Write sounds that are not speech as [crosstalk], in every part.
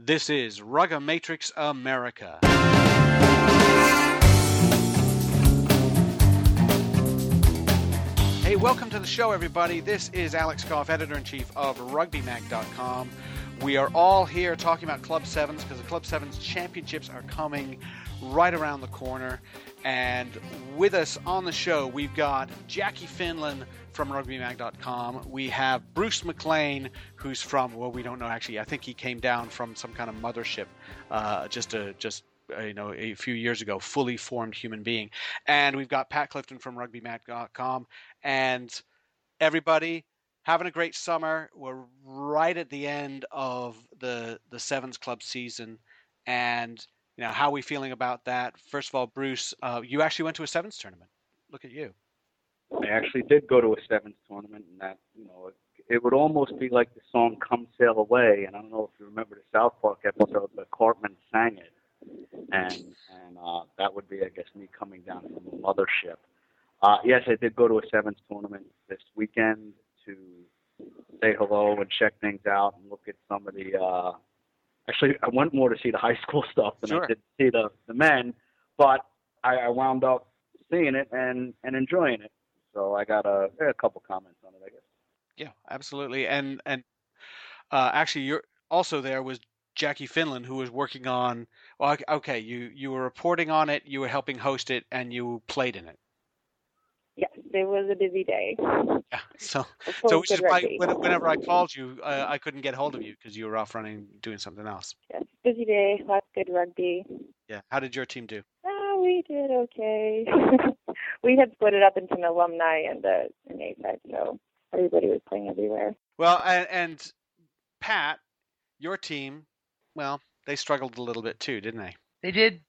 This is Rugby Matrix America. Hey, welcome to the show, everybody. This is Alex Goff, editor in chief of RugbyMag.com. We are all here talking about Club Sevens because the Club Sevens championships are coming right around the corner. And with us on the show, we've got Jackie Finlan from RugbyMag.com. We have Bruce McLean, who's from well, we don't know actually. I think he came down from some kind of mothership, uh, just a just uh, you know a few years ago, fully formed human being. And we've got Pat Clifton from RugbyMag.com, and everybody having a great summer. We're right at the end of the the Sevens Club season, and you know how are we feeling about that? First of all, Bruce, uh, you actually went to a Sevens tournament. Look at you. I actually did go to a Sevens tournament, and that you know it, it would almost be like the song "Come Sail Away," and I don't know if you remember the South Park episode, but Cartman sang it, and and uh, that would be, I guess, me coming down from the mothership. Uh, yes, I did go to a Sevens tournament this weekend to say hello and check things out and look at some of the. Uh, actually, I went more to see the [laughs] high school stuff than Sure. I did see the the men, but I, I wound up seeing it and and enjoying it. So I got a, a couple comments on it, I guess. Yeah, absolutely. And and uh, actually, you're also there was Jackie Finlan, who was working on. Well, ok- okay, you you were reporting on it, you were helping host it, and you played in it. Yes, it was a busy day. Yeah. So so which is why when, whenever I called you, uh, I couldn't get hold of you because you were off running doing something else. Yes, busy day, lots of good rugby. Yeah. How did your team do? Ah, we did okay. [laughs] we had split it up into an alumni and a an A side, so everybody was playing everywhere. Well, and, and Pat, your team, well, they struggled a little bit too, didn't they? They did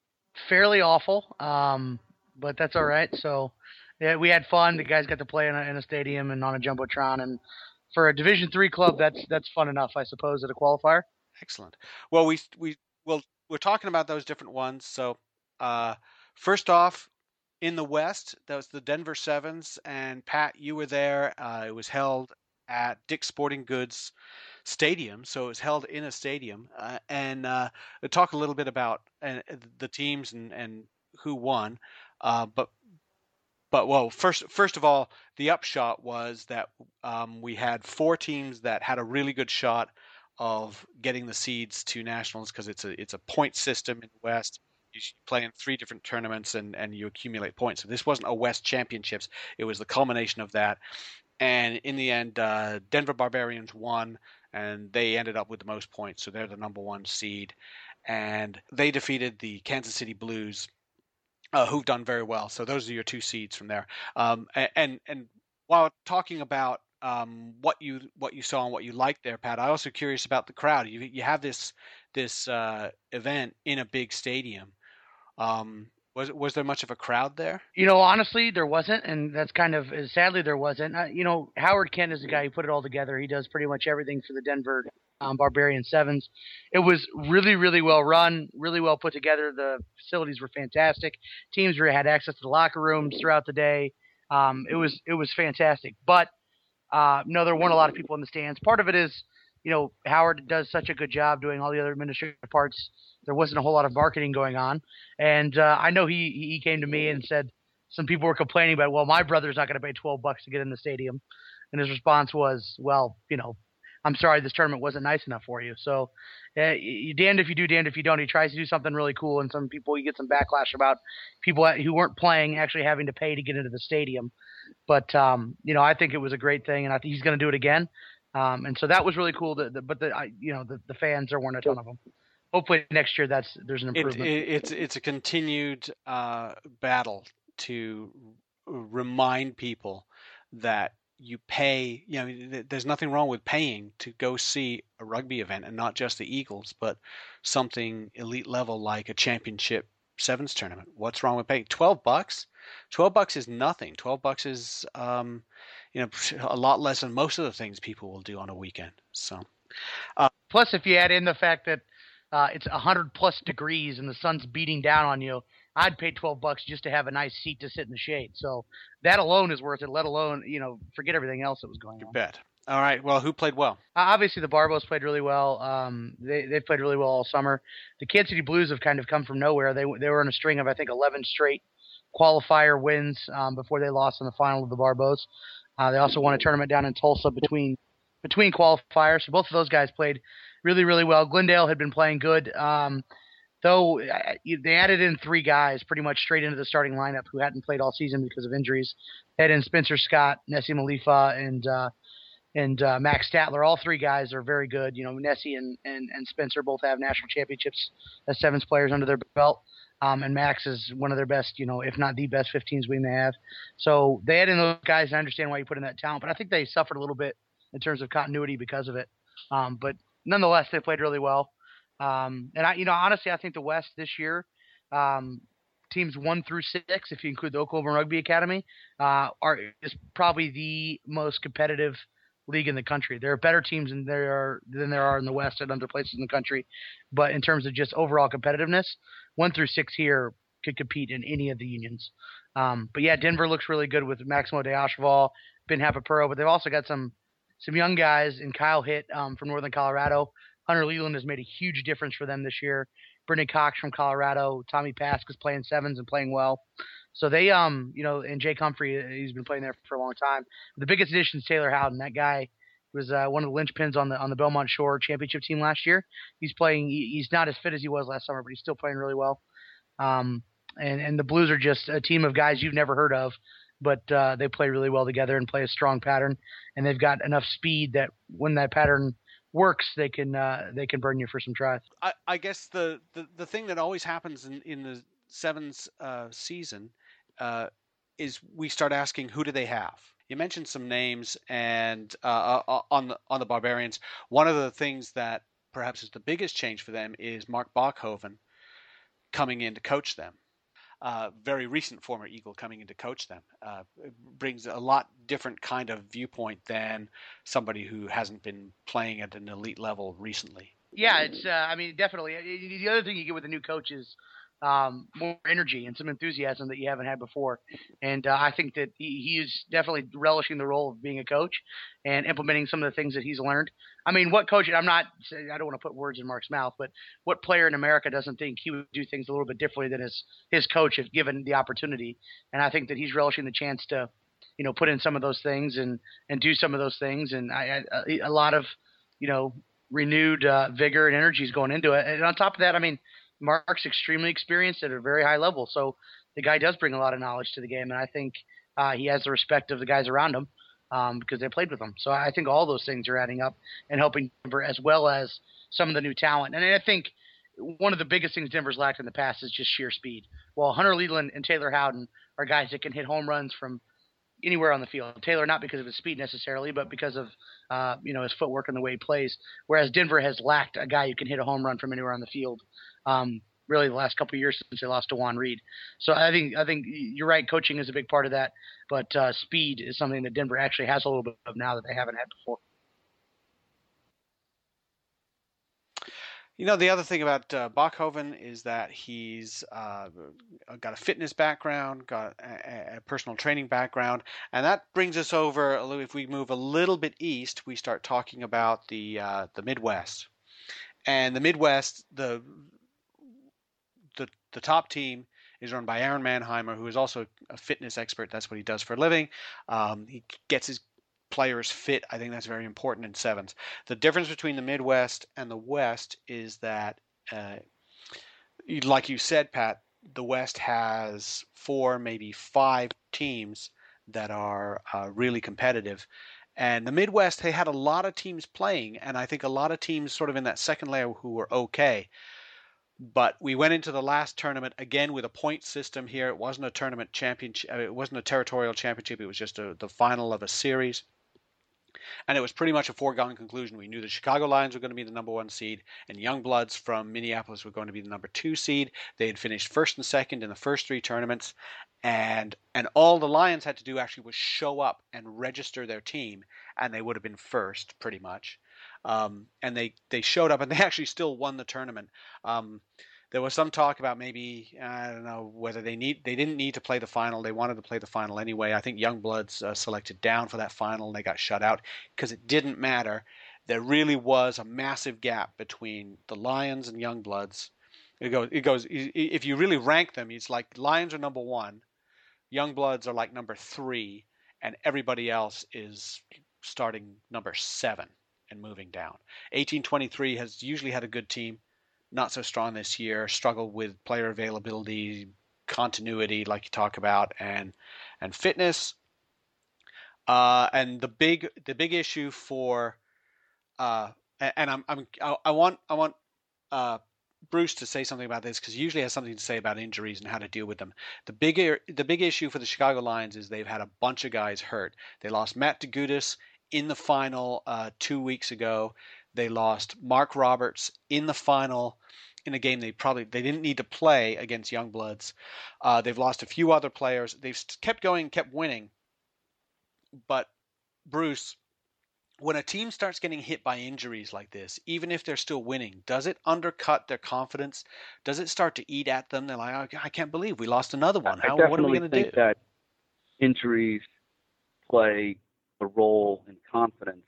fairly awful, um, but that's all right. So yeah, we had fun. The guys got to play in a, in a stadium and on a jumbotron, and for a Division three club, that's that's fun enough, I suppose, at a qualifier. Excellent. Well, we we well we're talking about those different ones. So, uh, first off, in the West, that was the Denver Sevens, and Pat, you were there. Uh, it was held at Dick's Sporting Goods Stadium, so it was held in a stadium. Uh, and uh, talk a little bit about uh, the teams and and who won. Uh, but but well, first first of all, the upshot was that um, we had four teams that had a really good shot of getting the seeds to nationals because it's a it's a point system in the West. You play in three different tournaments and and you accumulate points. So this wasn't a West Championships; it was the culmination of that. And in the end, uh, Denver Barbarians won, and they ended up with the most points. So they're the number one seed, and they defeated the Kansas City Blues, uh, who've done very well. So those are your two seeds from there. Um, and and while talking about um, what you what you saw and what you liked there, Pat. I also curious about the crowd. You you have this this uh, event in a big stadium. Um, was was there much of a crowd there? You know, honestly, there wasn't, and that's kind of sadly there wasn't. Uh, you know, Howard Kent is the guy who put it all together. He does pretty much everything for the Denver um, Barbarian Sevens. It was really, really well run, really well put together. The facilities were fantastic. Teams were, had access to the locker rooms throughout the day. Um, it was it was fantastic. But uh, no, there weren't a lot of people in the stands. Part of it is, you know, Howard does such a good job doing all the other administrative parts. There wasn't a whole lot of marketing going on, and uh, I know he he came to me and said some people were complaining about, well, my brother's not going to pay 12 bucks to get in the stadium, and his response was, well, you know, I'm sorry, this tournament wasn't nice enough for you. So, uh, you damned if you do, damned if you don't. He tries to do something really cool, and some people you get some backlash about people who weren't playing actually having to pay to get into the stadium. But um, you know, I think it was a great thing, and I think he's going to do it again. Um, and so that was really cool. The, the, but the I, you know the, the fans there weren't a ton of them. Hopefully next year that's there's an It, improvement. it, it's it's a continued uh, battle to remind people that you pay. You know, th- there's nothing wrong with paying to go see a rugby event, and not just the Eagles, but something elite level like a championship sevens tournament. What's wrong with paying twelve bucks? Twelve bucks is nothing. Twelve bucks is um, you know a lot less than most of the things people will do on a weekend. So Plus, if you add in the fact that uh, it's 100 plus degrees and the sun's beating down on you, I'd pay 12 bucks just to have a nice seat to sit in the shade. So that alone is worth it. Let alone, you know, forget everything else that was going you on. bet. All right. Well, who played well? Uh, obviously, the Barbos played really well. Um, they they played really well all summer. The Kansas City Blues have kind of come from nowhere. They they were in a string of I think 11 straight qualifier wins um, before they lost in the final of the Barbos. Uh, they also won a tournament down in Tulsa between between qualifiers. So both of those guys played really really well. Glendale had been playing good. Um, though they added in three guys pretty much straight into the starting lineup who hadn't played all season because of injuries. They in Spencer Scott, Nessie Malifa, and uh, and uh, Max Statler. All three guys are very good. You know, Nessie and, and, and Spencer both have national championships as sevens players under their belt. Um, and Max is one of their best, you know, if not the best 15s we may have. So they had in those guys, and I understand why you put in that talent, but I think they suffered a little bit in terms of continuity because of it. Um, but nonetheless, they played really well. Um, and I, you know, honestly, I think the West this year, um, teams one through six, if you include the Oklahoma Rugby Academy, uh, are is probably the most competitive league in the country. There are better teams than there are than there are in the West and other places in the country, but in terms of just overall competitiveness, one through six here could compete in any of the unions. Um, but yeah, Denver looks really good with Maximo de Achaval, Ben Hapapuro, but they've also got some some young guys in Kyle Hitt um, from Northern Colorado. Hunter Leland has made a huge difference for them this year. Brittany Cox from Colorado, Tommy Pask is playing sevens and playing well. So they, um, you know, and Jake Humphrey, he's been playing there for a long time. The biggest addition is Taylor Howden. That guy was uh, one of the linchpins on the on the Belmont Shore championship team last year. He's playing. He's not as fit as he was last summer, but he's still playing really well. Um, and and the Blues are just a team of guys you've never heard of, but uh, they play really well together and play a strong pattern. And they've got enough speed that when that pattern works, they can uh, they can burn you for some tries. I, I guess the, the, the thing that always happens in, in the sevens uh, season uh, is we start asking who do they have. You mentioned some names, and uh, uh, uh, on the on the Barbarians, one of the things that perhaps is the biggest change for them is Mark Bachhoven coming in to coach them. Uh, very recent former Eagle coming in to coach them uh, brings a lot different kind of viewpoint than somebody who hasn't been playing at an elite level recently. Yeah, it's. Uh, I mean, definitely. The other thing you get with a new coach is um, more energy and some enthusiasm that you haven't had before. And uh, I think that he, he is definitely relishing the role of being a coach and implementing some of the things that he's learned. I mean, what coach? I'm not. I don't want to put words in Mark's mouth, but what player in America doesn't think he would do things a little bit differently than his his coach if given the opportunity? And I think that he's relishing the chance to, you know, put in some of those things and and do some of those things. And I, I a lot of, you know, renewed uh, vigor and energy is going into it. And on top of that, I mean Mark's extremely experienced at a very high level, so the guy does bring a lot of knowledge to the game, and I think uh, he has the respect of the guys around him um, because they played with him. So I think all those things are adding up and helping Denver as well as some of the new talent. And I think one of the biggest things Denver's lacked in the past is just sheer speed. Well, Hunter Leland and Taylor Howden are guys that can hit home runs from anywhere on the field. Taylor not because of his speed necessarily, but because of uh, you know his footwork and the way he plays. Whereas Denver has lacked a guy who can hit a home run from anywhere on the field um, really the last couple of years since they lost to Juan Reed. So I think I think you're right. Coaching is a big part of that, but uh, speed is something that Denver actually has a little bit of now that they haven't had before. You know, the other thing about uh, Bachhoven is that he's uh, got a fitness background, got a, a, personal training background, and that brings us over. If we move a little bit east, we start talking about the uh, the Midwest, and the Midwest, the the top team is run by Aaron Mannheimer, who is also a fitness expert. That's what he does for a living. Um, he gets his players fit. I think that's very important in sevens. The difference between the Midwest and the West is that, uh, like you said, Pat, the West has four, maybe five teams that are uh, really competitive. And the Midwest, they had a lot of teams playing, and I think a lot of teams sort of in that second layer who were okay. But we went into the last tournament again with a point system here. It wasn't a tournament championship. Uh, it wasn't a territorial championship. It was just a, the final of a series. And it was pretty much a foregone conclusion. We knew the Chicago Lions were going to be the number one seed, and Young Bloods from Minneapolis were going to be the number two seed. They had finished first and second in the first three tournaments, and and all the Lions had to do actually was show up and register their team, and they would have been first pretty much. Um, and they they showed up and they [laughs] actually still won the tournament. Um, there was some talk about maybe I don't know whether they need they didn't need to play the final. They wanted to play the final anyway. I think Youngbloods uh, selected down for that final and they got shut out because it didn't matter. There really was a massive gap between the Lions and Youngbloods. It goes it goes if you really rank them, it's like Lions are number one, Youngbloods are like number three, and everybody else is starting number seven and moving down. 1823 has usually had a good team not so strong this year, struggled with player availability, continuity, like you talk about, and and fitness. Uh, and the big the big issue for uh, and I'm, I'm I want I want uh, Bruce to say something about this because he usually has something to say about injuries and how to deal with them. The bigger the big issue for the Chicago Lions is they've had a bunch of guys hurt. They lost Matt DeGutis in the final uh, two weeks ago. They lost Mark Roberts in the final in a game they probably they didn't need to play against Youngbloods. Uh, they've lost a few other players. They've kept going, kept winning. But Bruce, when a team starts getting hit by injuries like this, even if they're still winning, does it undercut their confidence? Does it start to eat at them? They're like, I can't believe we lost another one. How, what are we going to do? That injuries play a role and confidence,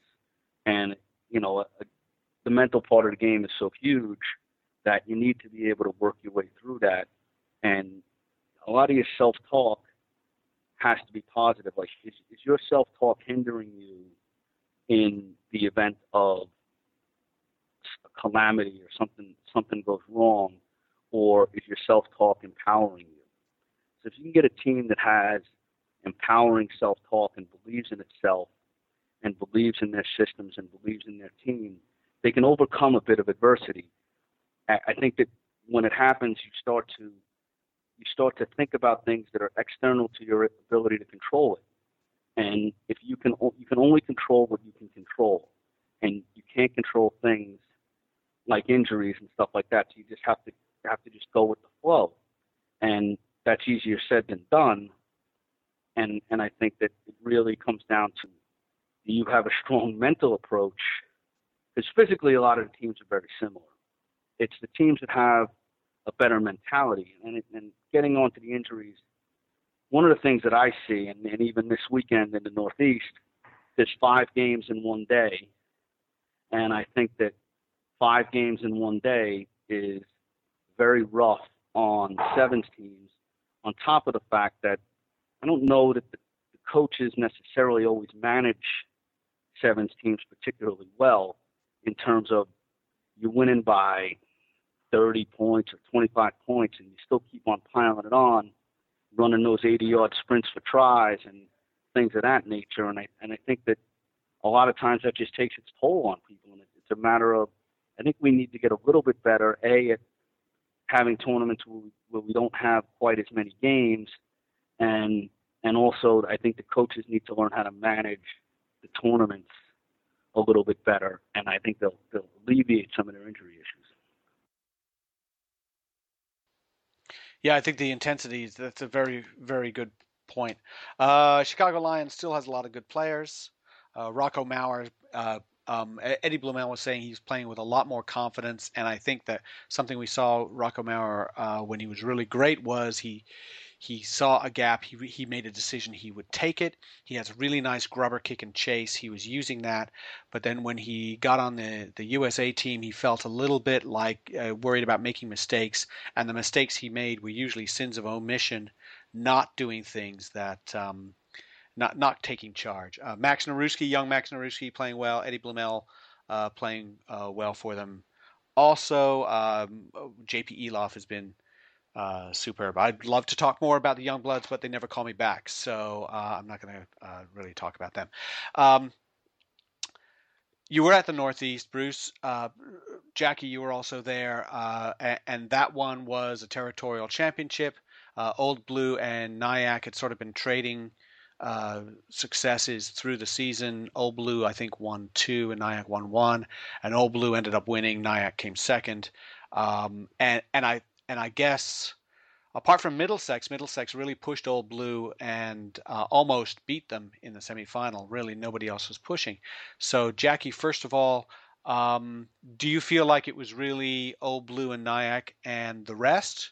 and you know, a, the mental part of the game is so huge that you need to be able to work your way through that. And a lot of your self talk has to be positive. Like, is, is your self talk hindering you in the event of a calamity or something something goes wrong, or is your self talk empowering you? So if you can get a team that has empowering self talk and believes in itself and believes in their systems and believes in their team, they can overcome a bit of adversity. I think that when it happens, you start to you start to think about things that are external to your ability to control it. And if you can you can only control what you can control, and you can't control things like injuries and stuff like that. So you just have to have to just go with the flow, and that's easier said than done. And and I think that it really comes down to do you have a strong [laughs] mental approach? Because physically, a lot of the teams are very similar. It's the teams that have a better mentality. And, and getting on to the injuries, one of the things that I see, and, and even this weekend in the Northeast, there's five games in one day. And I think that five games in one day is very rough on sevens teams, on top of the fact that I don't know that the, coaches necessarily always manage sevens teams particularly well in terms of you're winning by 30 points or 25 points and you still keep on piling it on, running those 80 yard sprints for tries and things of that nature. And I, and I think that a lot of times that just takes its toll on people. And it's a matter of, I think we need to get a little bit better, A, at having tournaments where we, where we don't have quite as many games. And, and also, I think the coaches need to learn how to manage the tournaments a little bit better, and I think they'll they'll alleviate some of their injury issues. Yeah, I think the intensity that's a very very good point. Uh, Chicago Lions still has a lot of good players. Uh, Rocco Mauer, uh, um, Eddie Blumel was saying he's playing with a lot more confidence, and I think that something we saw Rocco Mauer uh, when he was really great was he he saw a gap. He, he made a decision he would take it. He has a really nice grubber kick and chase. He was using that. But then when he got on the, the USA team, he felt a little bit like uh, worried about making mistakes. And the mistakes he made were usually sins of omission, not doing things that. Um, not not taking charge. Uh, Max Naruski, young Max Naruski, playing well. Eddie Blumel uh, playing uh, well for them. Also, um, J.P. Eloff has been uh, superb. I'd love to talk more about the Young Bloods, but they never call me back, so uh, I'm not going to uh, really talk about them. Um, you were at the Northeast, Bruce. Uh, Jackie, you were also there, uh, and, and, that one was a territorial championship. Uh, Old Blue and NYAC had sort of been trading successes through the season. Old Blue, I think, won two, and NYAC won one, and Old Blue ended up winning. NYAC came second. Um, and and I and I guess apart from Middlesex, Middlesex really pushed Old Blue and uh, almost beat them in the semifinal. Really, nobody else was pushing. So, Jackie, first of all, Um, do you feel like it was really Old Blue and NYAC and the rest,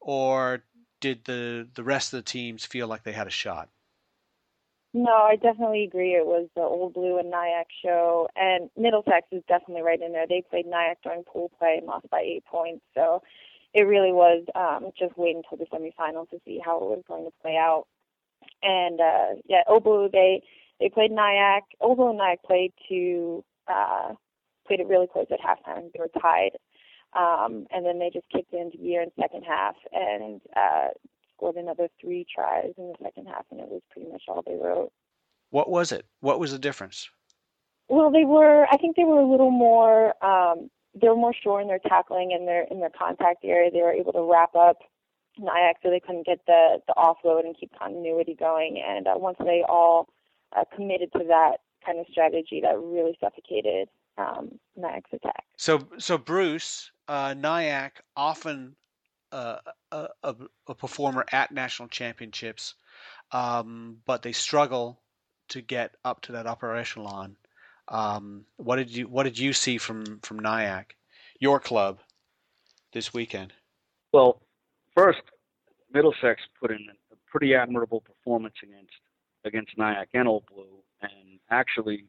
or did the the rest of the teams feel like they had a shot? No, I definitely agree. It was the Old Blue and NYAC show, and Middlesex is definitely right in there. They played NYAC during pool play and lost by eight points, so it really was um, just wait until the semifinals to see how it was going to play out. And uh, yeah, Old they they played NYAC. Blue and NYAC played to uh, played it really close at halftime. They were tied, um, and then they just kicked into gear in second half and uh, scored another three tries in the second half, and it was pretty much all they wrote. What was it? What was the difference? Well, they were. I think they were a little more. Um, they were more sure in their tackling and their in their contact area. They were able to wrap up NYAC, so they couldn't get the the offload and keep continuity going. And uh, once they all uh, committed to that kind of strategy, that really suffocated um, NYAC's attack. So, so Bruce uh, NYAC often uh, a, a, a, performer at national championships, um, but they struggle to get up to that upper echelon. Um, what did you What did you see from from NYAC, your club, this weekend? Well, first, Middlesex put in a pretty admirable performance against against NYAC and Old Blue, and actually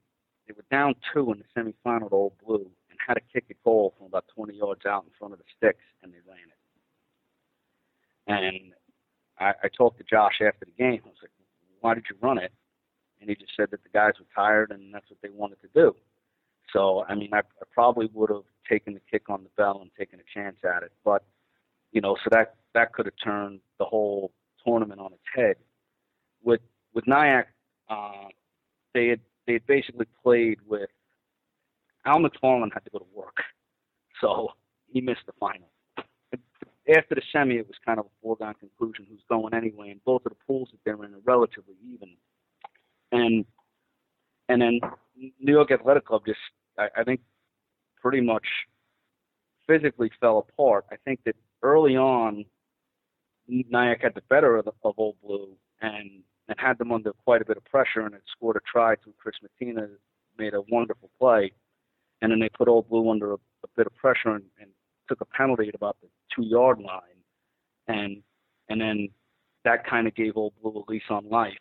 they were down two in the semifinal to Old Blue and had to kick a goal from about 20 yards out in front of the sticks, and they ran it. And I, I talked to Josh after the game. I was like, "Why did you run it?" And he just said that the guys were tired and that's what they wanted to do. So I mean, I, I probably would have taken the kick on the bell and taken a chance at it, but you know, so that that could have turned the whole tournament on its head. With with NYAC, uh, they had they had basically played with Al McFarland had to go to work, so he missed the final. After the semi, it was kind of a foregone conclusion who's going anyway, and both of the pools that they're in are relatively even. And and then New York Athletic Club just, I, I think, pretty much physically fell apart. I think that early on, NYAC had the better of, the, of Old Blue and and had them under quite a bit of pressure and had scored a try through Chris Martina, made a wonderful play, and then they put Old Blue under a, a bit of pressure and, and took a penalty at about the two yard line, and and then that kind of gave Old Blue a lease on life.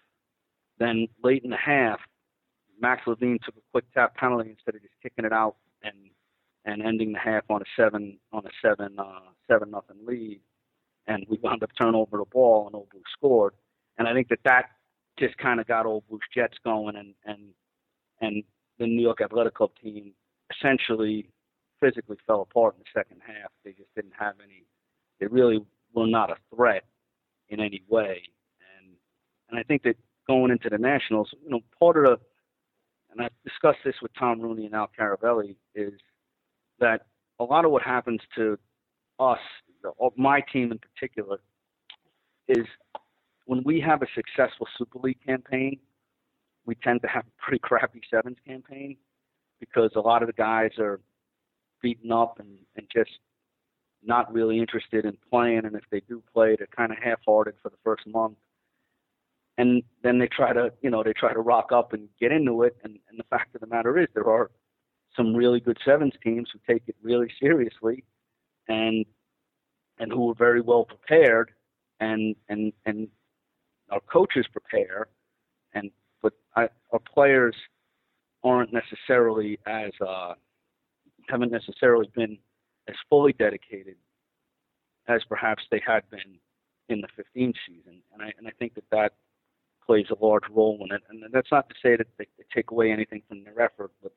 Then late in the half, Max Levine took a quick tap penalty instead of just kicking it out and and ending the half on a seven on a seven uh, seven nothing lead, and we wound up turning over the ball and Old Blue scored. And I think that that just kind of got Old Blues Jets going, and and and the New York Athletic Club team essentially physically fell apart in the second half. They just didn't have any. They really were not a threat in any way, and and I think that going into the Nationals, you know, part of the and I've discussed this with Tom Rooney and Al Caravelli is that a lot of what happens to us, or my team in particular, is when we have a successful Super League campaign, we tend to have a pretty crappy sevens campaign because a lot of the guys are beaten up and, and just not really interested in playing. And if they do play, they're kind of half-hearted for the first month. And then they try to, you know, they try to rock up and get into it. And, and the fact of the matter is, there are some really good sevens teams who take it really seriously, and and who are very well prepared, and and and our coaches prepare, and but I, our players aren't necessarily as uh, haven't necessarily been as fully dedicated as perhaps they had been in the 15 season, and I and I think that that plays a large role in it. And that's not to say that they, take away anything from their effort, but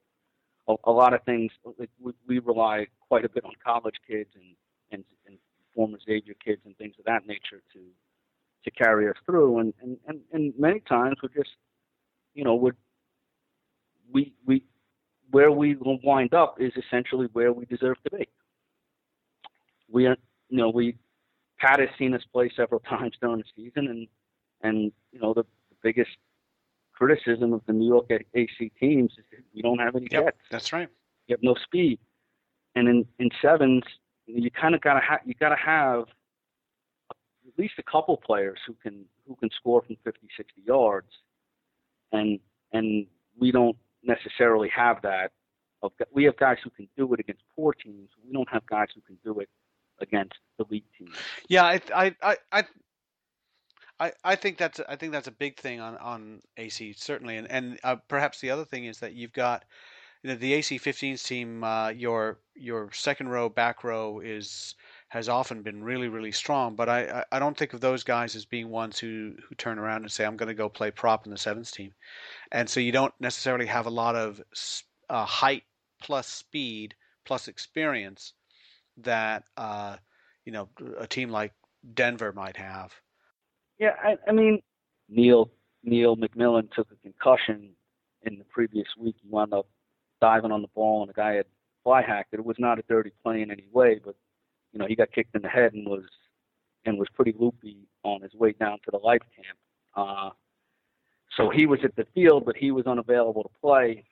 a, a lot of things we, we rely quite a bit on college kids and and, and former Xavier kids and things of that nature to to carry us through. And, and, and, and many times we're just, you know, we're, we, we, where we wind up is essentially where we deserve to be. We are, you know, we, Pat has seen us play several [laughs] times during the season, and and you know the biggest criticism of the New York AC teams is that we don't have any yep, jets. That's right. You have no speed, and in in sevens, you kind of gotta have you gotta have at least a couple players who can who can score from 50, 60 yards, and and we don't necessarily have that of we have guys who can do it against poor teams. We don't have guys who can do it against elite teams. Yeah, I I I. I I, think that's I think that's a big thing on, on AC certainly, and and uh, perhaps the other thing is that you've got you know, the AC-15s team. Uh, your your second row, back row is has often been really really strong, but I, I don't think of those guys as being ones who who turn around and say I'm going to go play prop in the sevens team, and so you don't necessarily have a lot of uh, height plus speed plus experience that uh, you know a team like Denver might have. Yeah, I, I mean Neil Neil McMillan took a concussion in the previous week. He wound up diving on the ball, and the guy had fly hacked it. It was not a dirty play in any way, but you know he got kicked in the head and was and was pretty loopy on his way down to the life camp. Uh, so he was at the field, but he was unavailable to play.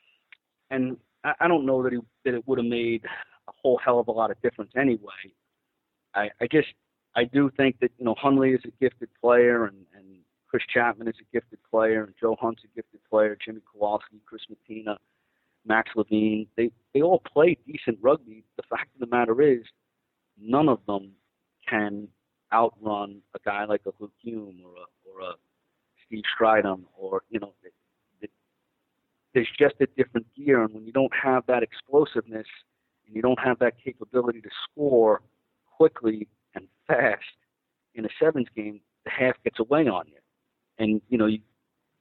And I, I don't know that he that it would have made a whole hell of a lot of difference anyway. I, I just I do think that you know Hunley is a gifted player, and, and Chris Chapman is a gifted player, and Joe Hunt's a gifted player, Jimmy Kowalski, Chris Matina, Max Levine. They they all play decent rugby. The fact of the matter is, none of them can outrun a guy like a Luke Hume or a or a Steve Strydom or you know there's just a different gear. And when you don't have that explosiveness and you don't have that capability to score quickly fast in a sevens game, the half gets away on you. And, you know, you,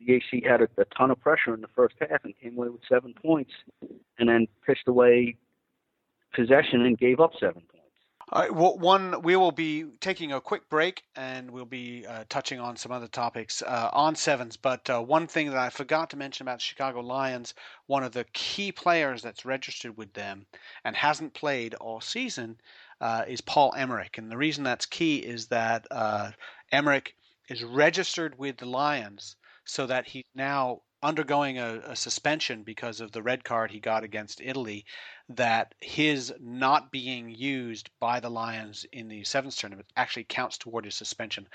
the AC had a, a ton of pressure in the first half and came away with seven points and then pitched away possession and gave up seven points. All right, well, one, we will be taking a quick break and we'll be uh, touching on some other topics uh, on sevens. But uh, one thing that I forgot to mention about the Chicago Lions, one of the key players that's registered with them and hasn't played all season uh, is Paul Emerick. And the reason that's key is that uh, Emerick is registered with the Lions so that he's now undergoing a, a, suspension because of the red card he got against Italy, that his not being used by the Lions in the sevens tournament actually counts toward his suspension.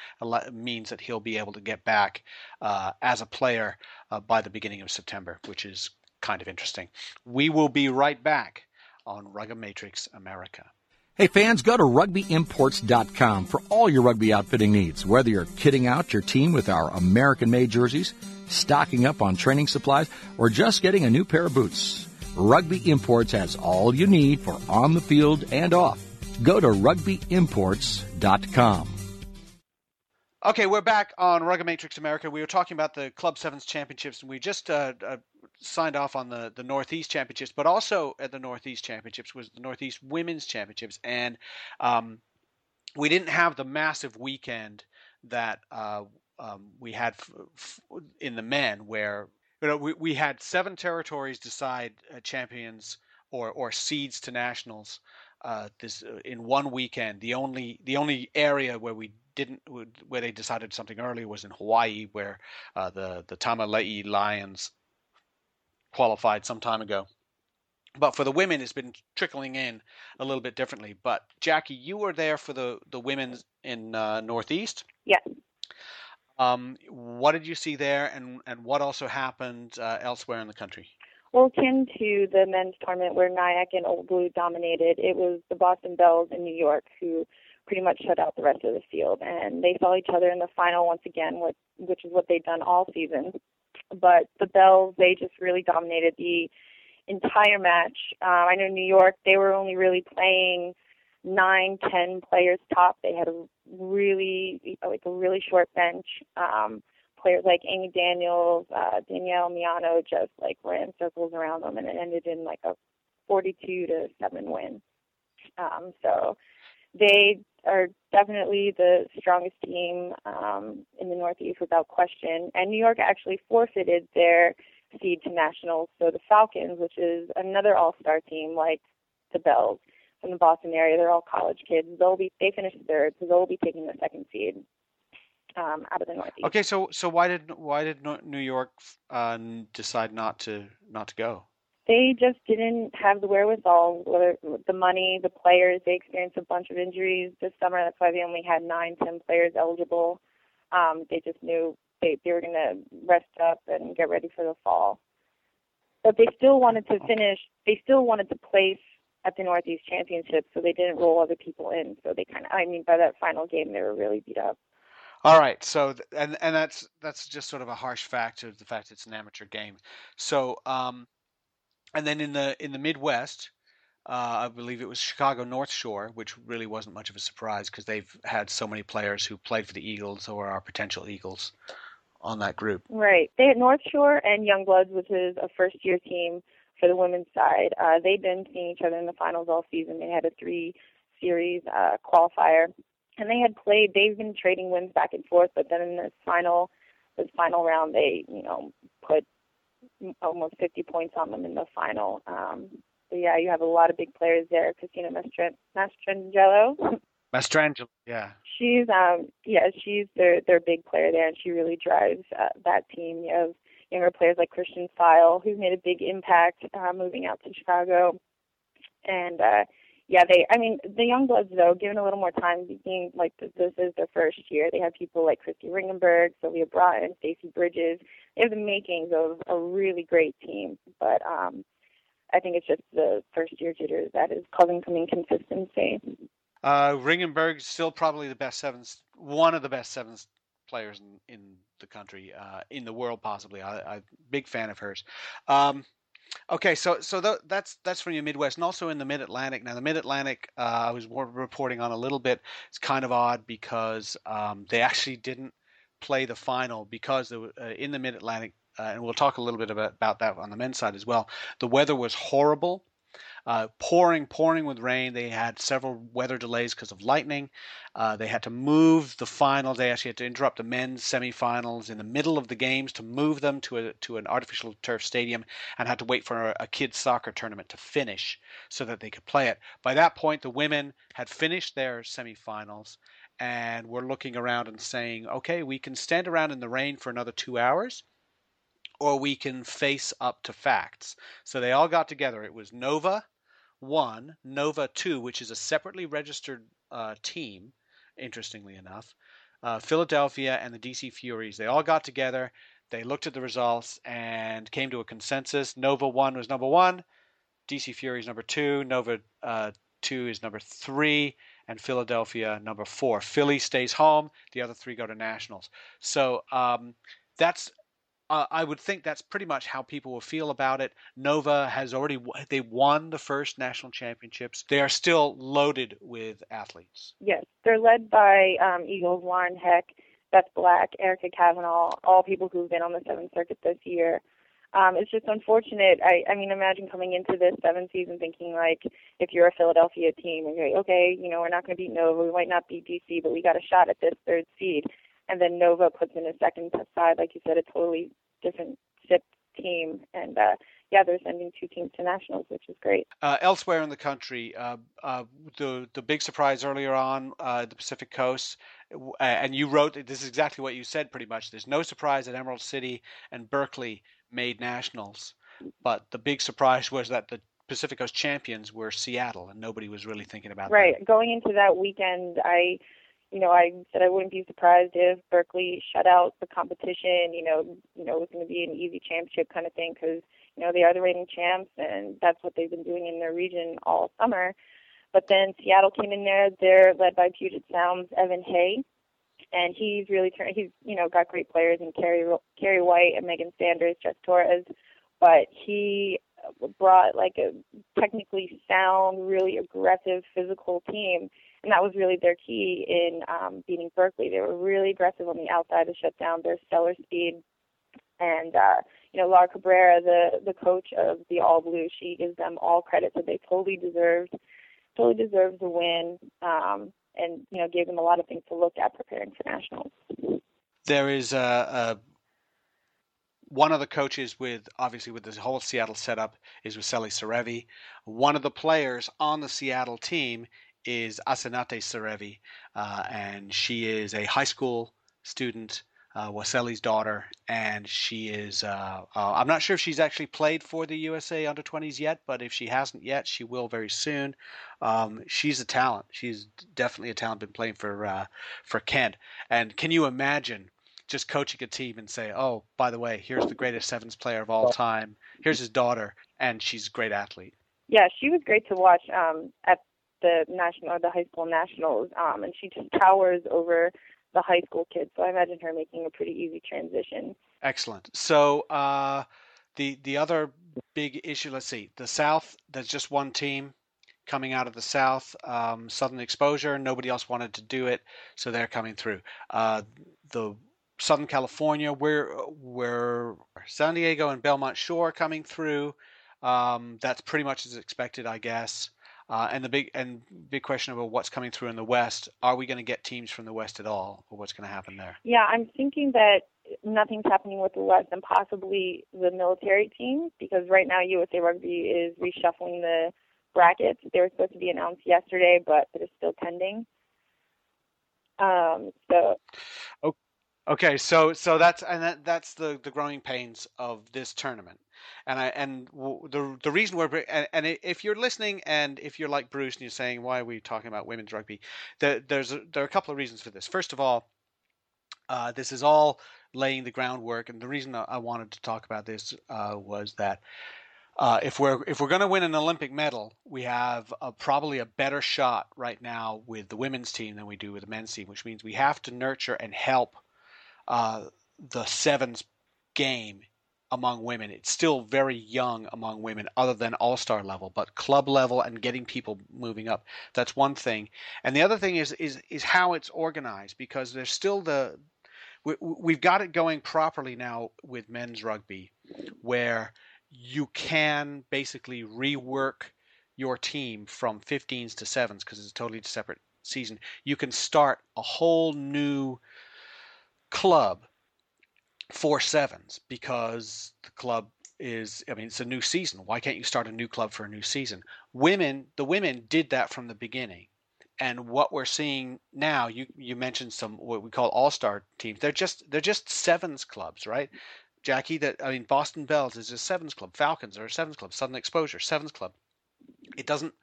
Means that he'll be able to get back uh, as a player uh, by the beginning of September, which is kind of interesting. We will be right back on Rugby Matrix America. Hey fans, go to rugbyimports.com for all your rugby outfitting needs. Whether you're kitting out your team with our American made jerseys, stocking up on training supplies, or just getting a new pair of boots. Rugby Imports has all you need for on the field and off. Go to rugbyimports.com. Okay, we're back on Rugby Matrix America. We were talking about the Club Sevens Championships, and we just uh, uh, signed off on the, the Northeast Championships, but also at the Northeast Championships was the Northeast Women's Championships. And um, we didn't have the massive weekend that uh, um, we had f- f- in the men, where you know we, we had seven territories decide uh, champions or or seeds to nationals. Uh, this uh, in one weekend. The only the only area where we didn't where they decided something early was in Hawaii, where uh, the the Tamailea Lions qualified some time ago. But for the women, it's been trickling in a little bit differently. But Jackie, you were there for the the women in uh, Northeast. Yes. Um, what did you see there, and and what also happened uh, elsewhere in the country? Well, akin to the men's tournament where NYAC and Old Blue dominated, it was the Boston Belles in New York who pretty much shut out the rest of the field, and they saw each other in the final once again, which, which is what they've done all season. But the Belles, they just really dominated the entire match. Um, I know New York, they were only really playing nine, ten players top. They had a really like a really short bench. Um, players like Amy Daniels, uh, Danielle Miano just like ran circles around them, and it ended in like a 42 to seven win. Um, so they are definitely the strongest team um, in the Northeast without question. And New York actually forfeited their seed to nationals. So the Falcons, which is another all-star team like the Belles from the Boston area, they're all college kids. They'll be they finished third, so they'll be taking the second seed um, out of the Northeast. Okay, so so why did why did New York uh, decide not to not to go? They just didn't have the wherewithal, whether the money, the players. They experienced a bunch of injuries this summer. That's why they only had nine, ten players eligible. Um, they just knew they, they were going to rest up and get ready for the fall. but they still wanted to finish. They still wanted to place at the Northeast Championship, so they didn't roll other people in. So they kind of, I mean, by that final game, they were really beat up. All right, so and and that's that's just sort of a harsh fact of the fact it's an amateur game. So, um, and then in the in the Midwest, uh, I believe it was Chicago North Shore, which really wasn't much of a surprise because they've had so many players who played for the Eagles or are potential Eagles on that group. Right. They had North Shore and Youngbloods, which is a first year team for the women's side. Uh, they've been seeing each other in the finals all season. They had a three series uh, qualifier, and they had played. They've been trading wins back and forth, but then in this final, this final round, they you know put almost 50 points on them in the final. Um, so yeah, you have a lot of big players there. Christina Mastrangelo. Mastrangelo, yeah. She's um yeah she's their their big player there, and she really drives uh, that team. You have younger players like Christian File, who's made a big impact uh, moving out to Chicago, and uh, yeah, they. I mean, the young bloods though, given a little more time, being like this, is their first year. They have people like Christy Ringgenberg, Sylvia Broughton, Stacey Bridges. They have the makings of a really great team, but um, I think it's just the first year jitters that is causing some inconsistency. Uh, Ringenberg still probably the best sevens, one of the best sevens players in, in the country, uh, in the world possibly. I, am big fan of hers. Um, okay, so so th- that's that's from your Midwest, and also in the Mid Atlantic. Now the Mid Atlantic, uh, I was reporting on a little bit. It's kind of odd because um, they actually didn't play the final because they were, uh, in the Mid Atlantic uh, and we'll talk a little bit about, about that on the men's side as well. The weather was horrible. Uh, pouring, pouring with rain. They had several weather delays because of lightning. Uh, they had to move the finals. They actually had to interrupt the men's semifinals in the middle of the games to move them to a to an artificial turf stadium, and had to wait for a, a kids soccer tournament to finish so that they could play it. By that point, the women had finished their semifinals and were looking around and saying, "Okay, we can stand around in the rain for another two hours." or we can face up to facts. So they all got together. It was Nova 1, Nova 2, which is a separately registered uh, team, interestingly enough, uh, Philadelphia and the DC Furies. They all got together. They looked at the results and came to a consensus. Nova 1 was number 1, DC Furies number 2, Nova uh, 2 is number 3, and Philadelphia number 4. Philly stays home. The other three go to nationals. So um, that's uh, I would think that's pretty much how people will feel about it. Nova has already they won the first national championships. They are still loaded with athletes. Yes, they're led by um, Eagles Lauren Heck, Beth Black, Erica Cavanaugh, all people who've been on the Seventh Circuit this year. Um, it's just unfortunate. I, I mean, imagine coming into this seventh season thinking like, if you're a Philadelphia team, and you're like, okay, you know, we're not going to beat Nova, we might not beat DC, but we got a shot at this third seed and then Nova puts in a second side, like you said, a totally different SIP team, and uh, yeah, they're sending two teams to nationals, which is great. Uh, elsewhere in the country, uh, uh the the big surprise earlier on uh, the Pacific Coast, and you wrote this is exactly what you said, pretty much. There's no surprise that Emerald City and Berkeley made nationals, but the big surprise was that the Pacific Coast champions were Seattle, and nobody was really thinking about right. that. Right, going into that weekend, I you know, I said I wouldn't be surprised if Berkeley shut out the competition. You know, you know, it was going to be an easy championship kind of thing because you know they are the reigning champs and that's what they've been doing in their region all summer. But then Seattle came in there. They're led by Puget Sound's Evan Hay, and he's really turned. He's you know got great players in Carrie Carrie White and Megan Sanders, Jess Torres, but he brought like a technically sound, really aggressive, physical team and that was really their key in um, beating Berkeley. They were really aggressive on the outside to shut down their stellar speed. And uh, you know, Laura Cabrera, the the coach of the All Blue, she gives them all credit that they totally deserved, totally deserved the win. Um, and you know, gave them a lot of things to look at preparing for nationals. There is a, a one of the coaches with obviously with this whole Seattle setup is Waisale Serevi. One of the players on the Seattle team is Asenate Serevi, uh, and she is a high school student, uh, Waisale's daughter, and she is. Uh, uh, I'm not sure if she's actually played for the USA under 20s yet, but if she hasn't yet, she will very soon. Um, she's a talent. She's definitely a talent. Been playing for uh, for Kent, and can you imagine? just coaching a team and say, oh, by the way, here's the greatest sevens player of all time. Here's his daughter, and she's a great athlete. Yeah, she was great to watch um, at the national, the high school nationals, um, and she just towers over the high school kids. So I imagine her making a pretty easy transition. Excellent. So uh, the the other big issue, let's see, the South. There's just one team coming out of the South. Um, Southern Exposure. Nobody else wanted to do it, so they're coming through. Uh, the Southern California, we're we're San Diego and Belmont Shore coming through. Um, that's pretty much as expected, I guess. Uh, and the big and big question about what's coming through in the West: Are we going to get teams from the West at all, or what's going to happen there? Yeah, I'm thinking that nothing's happening with the West and possibly the military teams because right now USA Rugby is reshuffling the brackets. They were supposed to be announced yesterday, but they're still pending. Um, so. Okay, so so that's and that, that's the the growing pains of this tournament, and I and the the reason we're and, and if you're listening and if you're like Bruce and you're saying why are we talking about women's rugby, there, there's a, there are a couple of reasons for this. First of all, uh, this is all laying the groundwork, and the reason I wanted to talk about this uh, was that uh, if we're if we're going to win an Olympic medal, we have a, probably a better shot right now with the women's team than we do with the men's team, which means we have to nurture and help uh, the sevens game among women. It's still very young among women, other than all star level, but club level and getting people moving up. That's one thing. And the other thing is is is how it's organized because there's still the we, we've got it going properly now with men's rugby, where you can basically rework your team from 15s to sevens because it's a totally separate season. You can start a whole new club for sevens because the club is I mean it's a new season. Why can't you start a new club for a new season? Women, the women did that from the beginning. And what we're seeing now, you you mentioned some what we call all-star teams. They're just they're just sevens clubs, right? Jackie, that I mean Boston Belles is a sevens club. Falcons are a sevens club. Southern Exposure, sevens club. It doesn't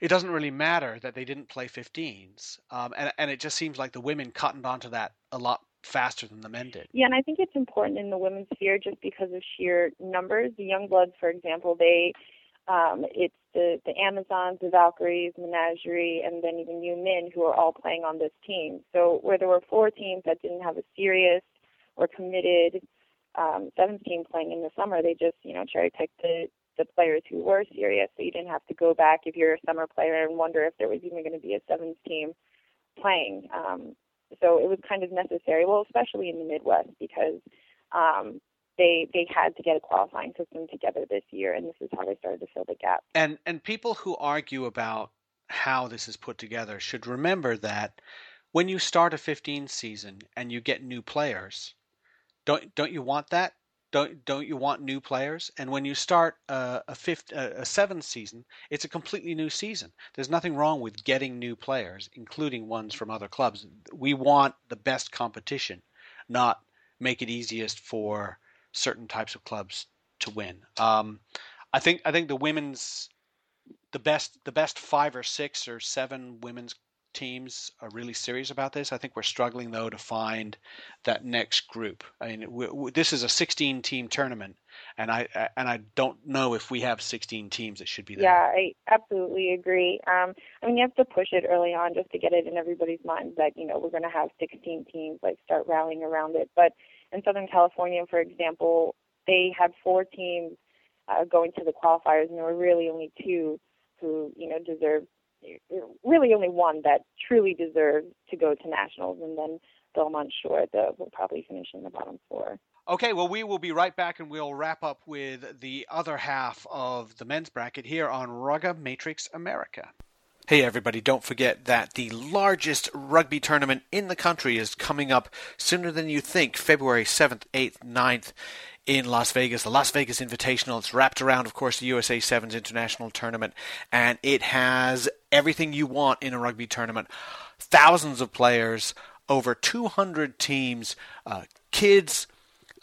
it doesn't really matter that they didn't play 15s. Um, and, and it just seems like the women cottoned onto that a lot faster than the men did. Yeah, and I think it's important in the women's sphere just because of sheer numbers. The young bloods, for example, they um, it's the the Amazons, the Valkyries, Menagerie, and then even Yu Men who are all playing on this team. So where there were four teams that didn't have a serious or committed um, seventh team playing in the summer, they just you know cherry picked the the players who were serious. So you didn't have to go back if you're a summer player and wonder if there was even going to be a sevens team playing. Um, so it was kind of necessary. Well, especially in the Midwest because um, they they had to get a qualifying system together this year, and this is how they started to fill the gap. And and people who argue about how this is put together should remember that when you start a 15 season and you get new players, don't don't you want that? Don't don't you want new players? And when you start a, a fifth a, seventh season, it's a completely new season. There's nothing wrong with getting new players, including ones from other clubs. We want the best competition, not make it easiest for certain types of clubs to win. Um, I think I think the women's the best the best five or six or seven women's teams are really serious about this. I think we're struggling though to find that next group. I mean, we, we, this is a 16 team tournament, and I and I don't know if we have 16 teams that should be there. Yeah, I absolutely agree. Um, I mean, you have to push it early on just to get it in everybody's mind that you know we're going to have 16 teams. Like start rallying around it. But in Southern California, for example, they had four teams uh, going to the qualifiers, and there were really only two who you know deserved really only one that truly deserves to go to nationals, and then Belmont Shore that will probably finish in the bottom four. Okay, well, we will be right back and we'll wrap up with the other half of the men's bracket here on Rugby Matrix America. Hey, everybody, don't forget that the largest rugby tournament in the country is coming up sooner than you think, February 7th, 8th, 9th in Las Vegas, the Las Vegas Invitational. It's wrapped around, of course, the USA Sevens International Tournament, and it has everything you want in a rugby tournament. Thousands of players, over 200 teams, uh, kids,